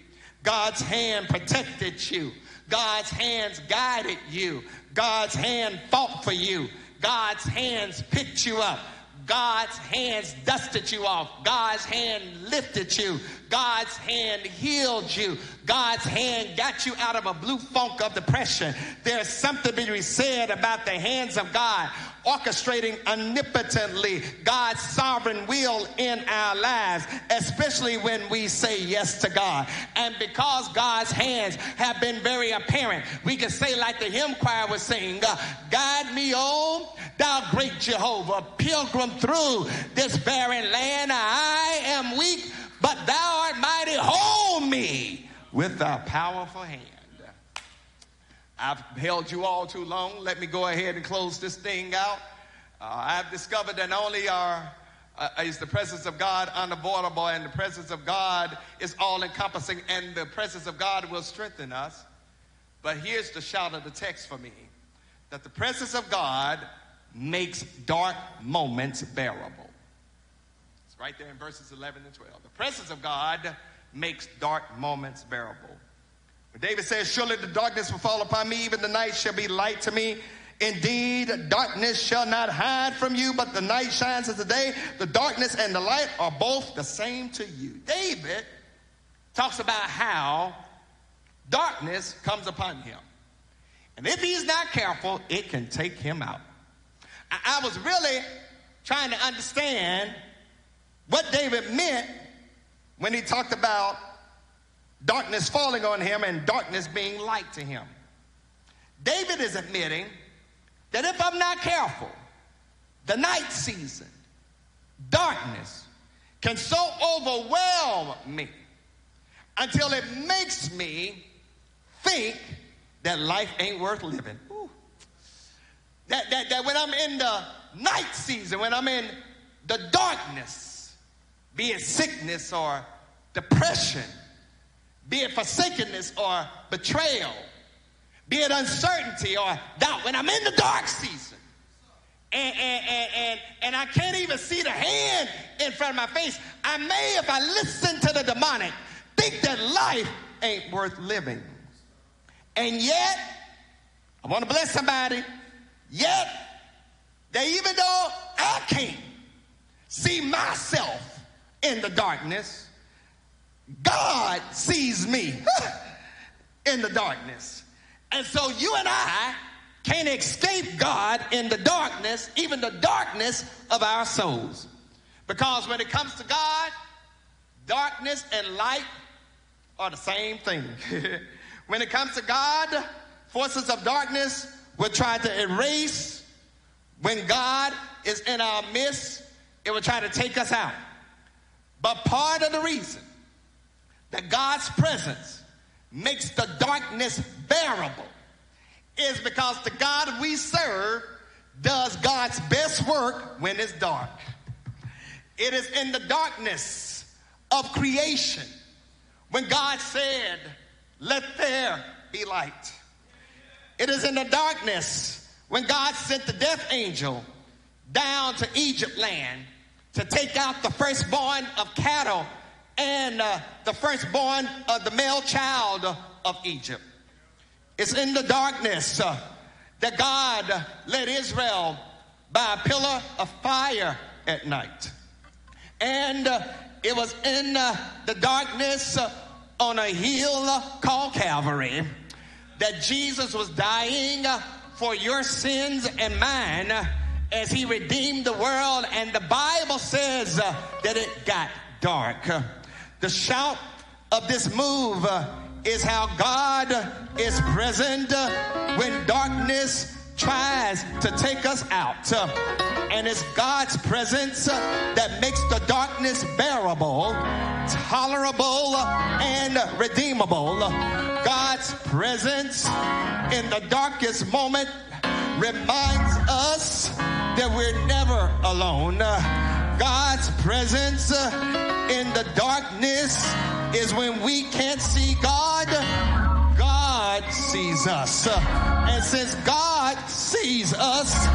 God's hand protected you. God's hands guided you. God's hand fought for you. God's hands picked you up. God's hands dusted you off. God's hand lifted you. God's hand healed you. God's hand got you out of a blue funk of depression. There's something to be said about the hands of God orchestrating omnipotently God's sovereign will in our lives, especially when we say yes to God. And because God's hands have been very apparent, we can say, like the hymn choir was saying, uh, Guide me, oh, thou great Jehovah, pilgrim through this barren land. I am weak, but thou art mighty. Hold me with thy powerful hand. I've held you all too long. Let me go ahead and close this thing out. Uh, I've discovered that not only are uh, is the presence of God unavoidable, and the presence of God is all encompassing, and the presence of God will strengthen us. But here's the shout of the text for me that the presence of God makes dark moments bearable. It's right there in verses 11 and 12. The presence of God makes dark moments bearable. David says, Surely the darkness will fall upon me, even the night shall be light to me. Indeed, darkness shall not hide from you, but the night shines as the day. The darkness and the light are both the same to you. David talks about how darkness comes upon him. And if he's not careful, it can take him out. I, I was really trying to understand what David meant when he talked about darkness falling on him and darkness being light to him. David is admitting that if I'm not careful, the night season, darkness, can so overwhelm me until it makes me think that life ain't worth living. That, that, that when I'm in the night season, when I'm in the darkness, be it sickness or depression, be it forsakenness or betrayal, be it uncertainty or doubt, when I'm in the dark season, and, and, and, and, and I can't even see the hand in front of my face, I may, if I listen to the demonic, think that life ain't worth living. And yet, I want to bless somebody, yet, that even though I can't see myself in the darkness, God sees me <laughs> in the darkness. And so you and I can't escape God in the darkness, even the darkness of our souls. Because when it comes to God, darkness and light are the same thing. <laughs> when it comes to God, forces of darkness will try to erase. When God is in our midst, it will try to take us out. But part of the reason that God's presence makes the darkness bearable is because the God we serve does God's best work when it's dark. It is in the darkness of creation when God said, Let there be light. It is in the darkness when God sent the death angel down to Egypt land to take out the firstborn of cattle and uh, the firstborn of the male child of Egypt. It's in the darkness uh, that God led Israel by a pillar of fire at night. And uh, it was in uh, the darkness uh, on a hill called Calvary that Jesus was dying uh, for your sins and mine as he redeemed the world. And the Bible says that it got dark. The shout of this move uh, is how God is present uh, when darkness tries to take us out. Uh, and it's God's presence that makes the darkness bearable, tolerable, and redeemable. God's presence in the darkest moment reminds us that we're never alone. God's presence uh, in the darkness is when we can't see God, God sees us. And since God sees us,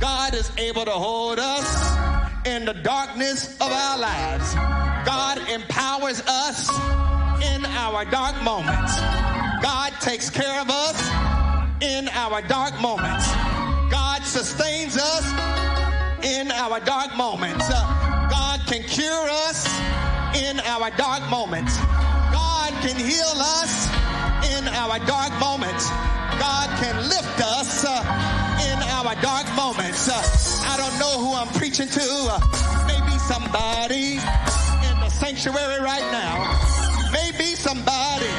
God is able to hold us in the darkness of our lives. God empowers us in our dark moments. God takes care of us in our dark moments. God sustains us in our dark moments. God can cure us in our dark moments. God can heal us in our dark moments. God can lift us uh, in our dark moments. Uh, I don't know who I'm preaching to. Uh, maybe somebody in the sanctuary right now. Maybe somebody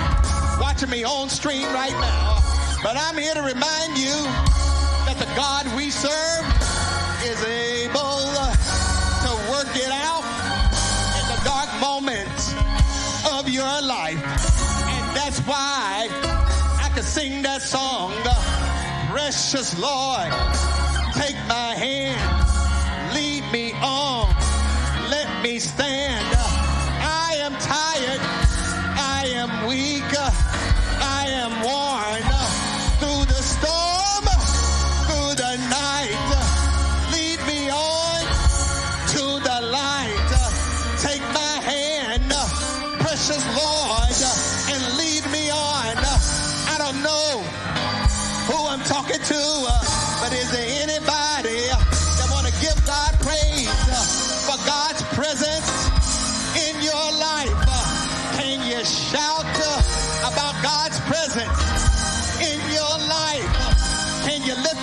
watching me on stream right now. But I'm here to remind you that the God we serve is able your life. And that's why I can sing that song. Precious Lord, take my hand, lead me on, let me stand. I am tired, I am weak.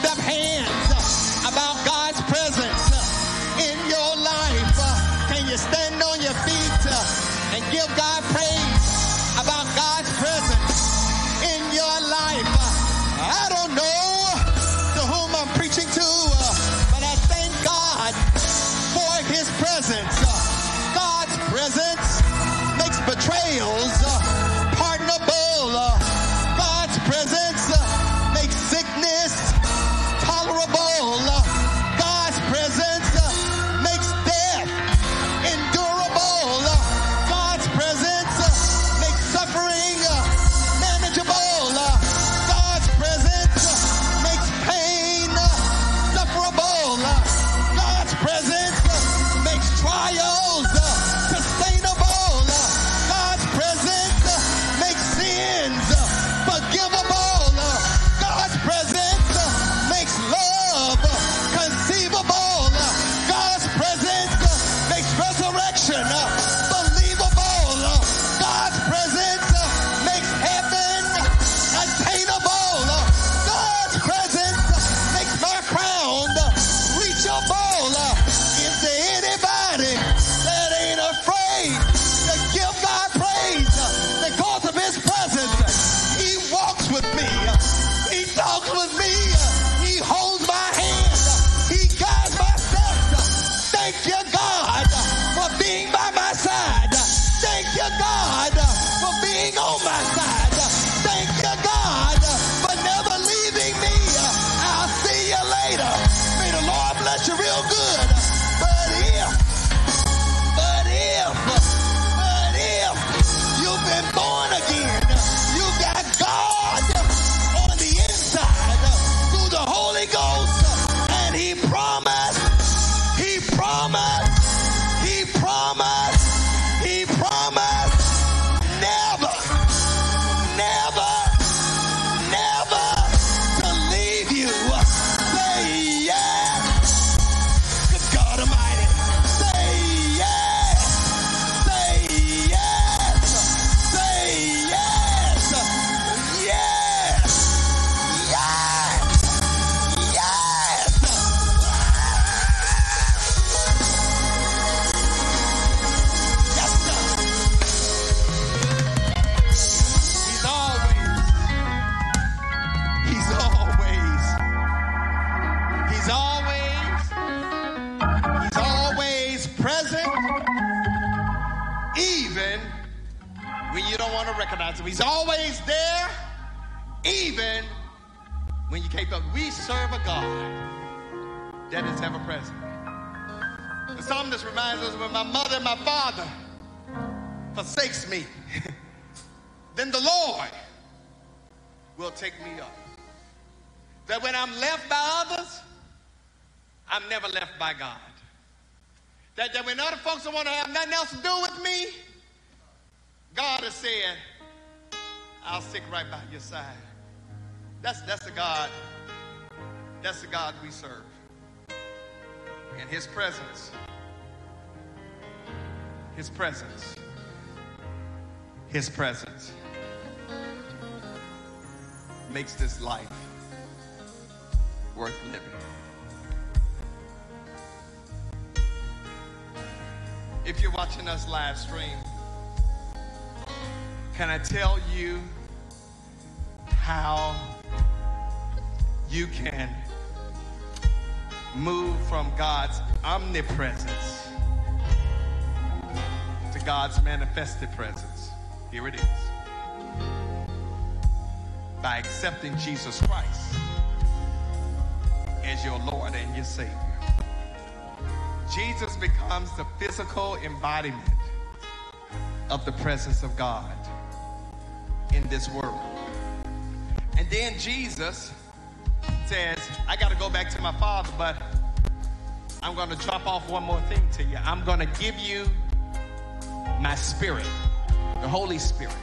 up hands uh, about God's presence uh, in your life? Uh, can you stand on your feet and give God praise? serve. And his presence, his presence, his presence makes this life worth living. If you're watching us live stream, can I tell you how you can move from God's omnipresence to God's manifested presence. Here it is. By accepting Jesus Christ as your Lord and your Savior, Jesus becomes the physical embodiment of the presence of God in this world. And then Jesus says, I got to go back to my Father, but I'm going to drop off one more thing to you. I'm going to give you my Spirit, the Holy Spirit.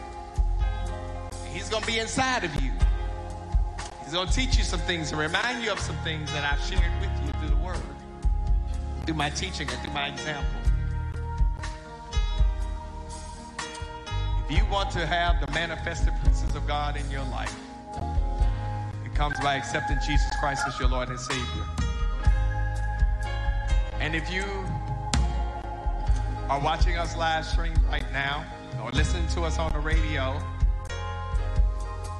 He's going to be inside of you. He's going to teach you some things and remind you of some things that I've shared with you through the Word, through my teaching and through my example. If you want to have the manifested presence of God in your life, it comes by accepting Jesus Christ as your Lord and Savior. And if you are watching us live stream right now or listening to us on the radio,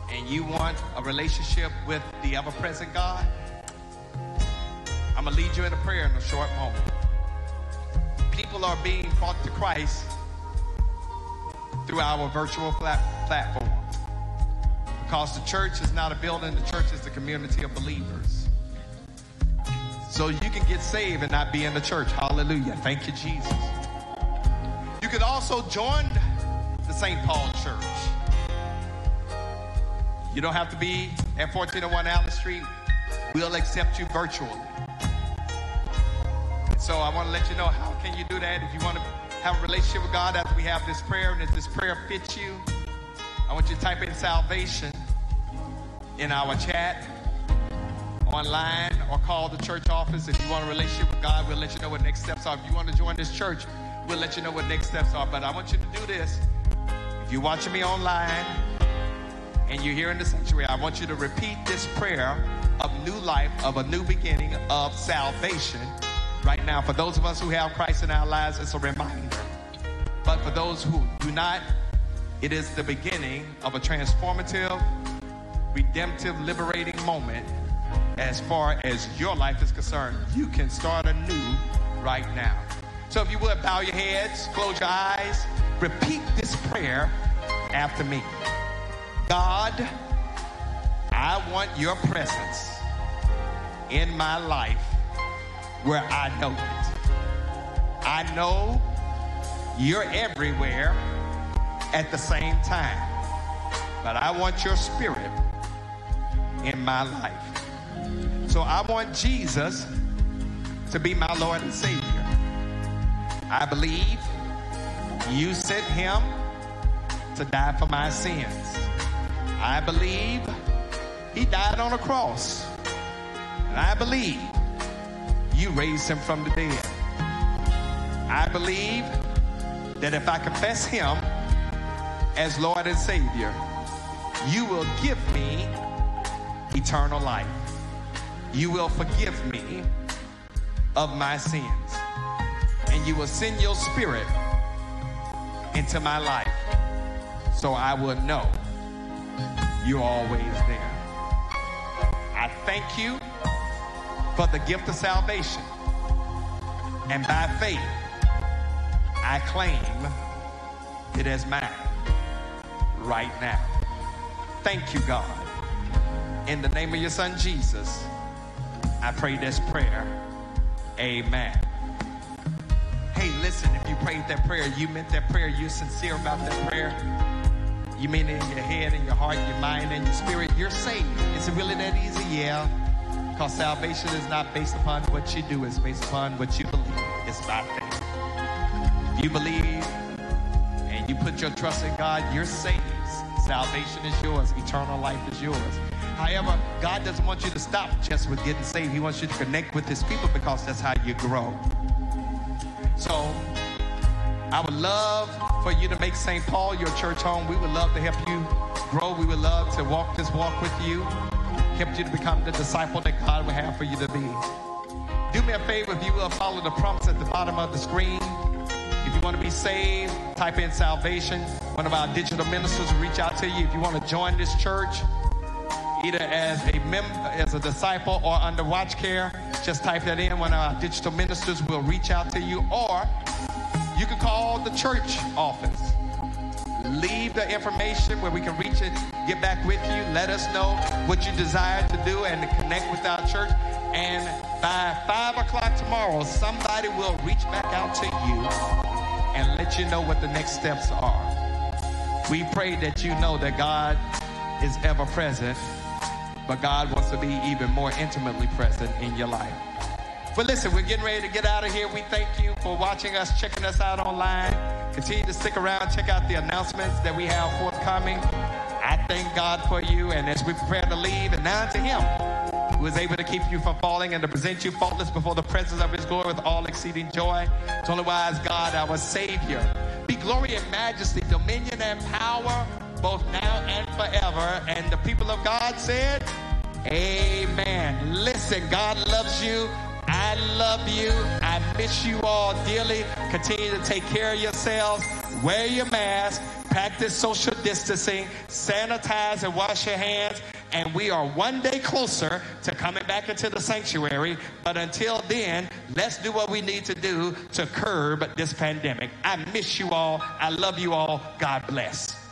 and you want a relationship with the ever present God, I'm going to lead you in a prayer in a short moment. People are being brought to Christ through our virtual plat- platform. Because the church is not a building, the church is the community of believers. So you can get saved and not be in the church. Hallelujah. Thank you, Jesus. You could also join the St. Paul Church. You don't have to be at 1401 Allen Street. We'll accept you virtually. So I want to let you know how can you do that if you want to have a relationship with God after we have this prayer and if this prayer fits you. I want you to type in salvation in our chat online or call the church office. If you want a relationship with God, we'll let you know what next steps are. If you want to join this church, we'll let you know what next steps are. But I want you to do this. If you're watching me online, and you're here in the sanctuary, I want you to repeat this prayer of new life, of a new beginning, of salvation right now. For those of us who have Christ in our lives, it's a reminder. But for those who do not, it is the beginning of a transformative, redemptive, liberating moment as far as your life is concerned. You can start anew right now. So if you would, bow your heads, close your eyes, repeat this prayer after me. God, I want your presence in my life where I know it. I know you're everywhere at the same time, but I want your spirit in my life. So I want Jesus to be my Lord and Savior. I believe you sent him to die for my sins. I believe he died on a cross. And I believe you raised him from the dead. I believe that if I confess him as Lord and Savior, you will give me eternal life. You will forgive me of my sins. And you will send your spirit into my life so I will know you're always there. I thank you for the gift of salvation. And by faith, I claim it as mine right now. Thank you, God. In the name of your son Jesus, I pray this prayer. Amen. Hey, listen, if you prayed that prayer, you meant that prayer, you're sincere about that prayer, you mean it in your head, in your heart, your mind, and your spirit, you're saved. Is it really that easy? Yeah. Because salvation is not based upon what you do, it's based upon what you believe. It's by faith. If you believe and you put your trust in God, you're saved. Salvation is yours, eternal life is yours. However, God doesn't want you to stop just with getting saved. He wants you to connect with His people because that's how you grow. So, I would love for you to make St. Paul your church home. We would love to help you grow. We would love to walk this walk with you, help you to become the disciple that God would have for you to be. Do me a favor if you will follow the prompts at the bottom of the screen. If you want to be saved, type in salvation. One of our digital ministers will reach out to you. If you want to join this church, either as a member, as a disciple, or under watch care, just type that in. One of our digital ministers will reach out to you, or you can call the church office. Leave the information where we can reach it get back with you. Let us know what you desire to do and to connect with our church. And by 5 o'clock tomorrow, somebody will reach back out to you and let you know what the next steps are. We pray that you know that God is ever present, but God wants to be even more intimately present in your life. But listen, we're getting ready to get out of here. We thank you for watching us, checking us out online. Continue to stick around, check out the announcements that we have forthcoming. I thank God for you, and as we prepare to leave, and now to Him who is able to keep you from falling and to present you faultless before the presence of His glory with all exceeding joy. It's only wise God, our Savior. Be glory and majesty, dominion and power, both now and forever. And the people of God said, Amen. Listen, God loves you. I love you. I miss you all dearly. Continue to take care of yourselves. Wear your mask. Practice social distancing. Sanitize and wash your hands. And we are one day closer to coming back into the sanctuary. But until then, let's do what we need to do to curb this pandemic. I miss you all. I love you all. God bless.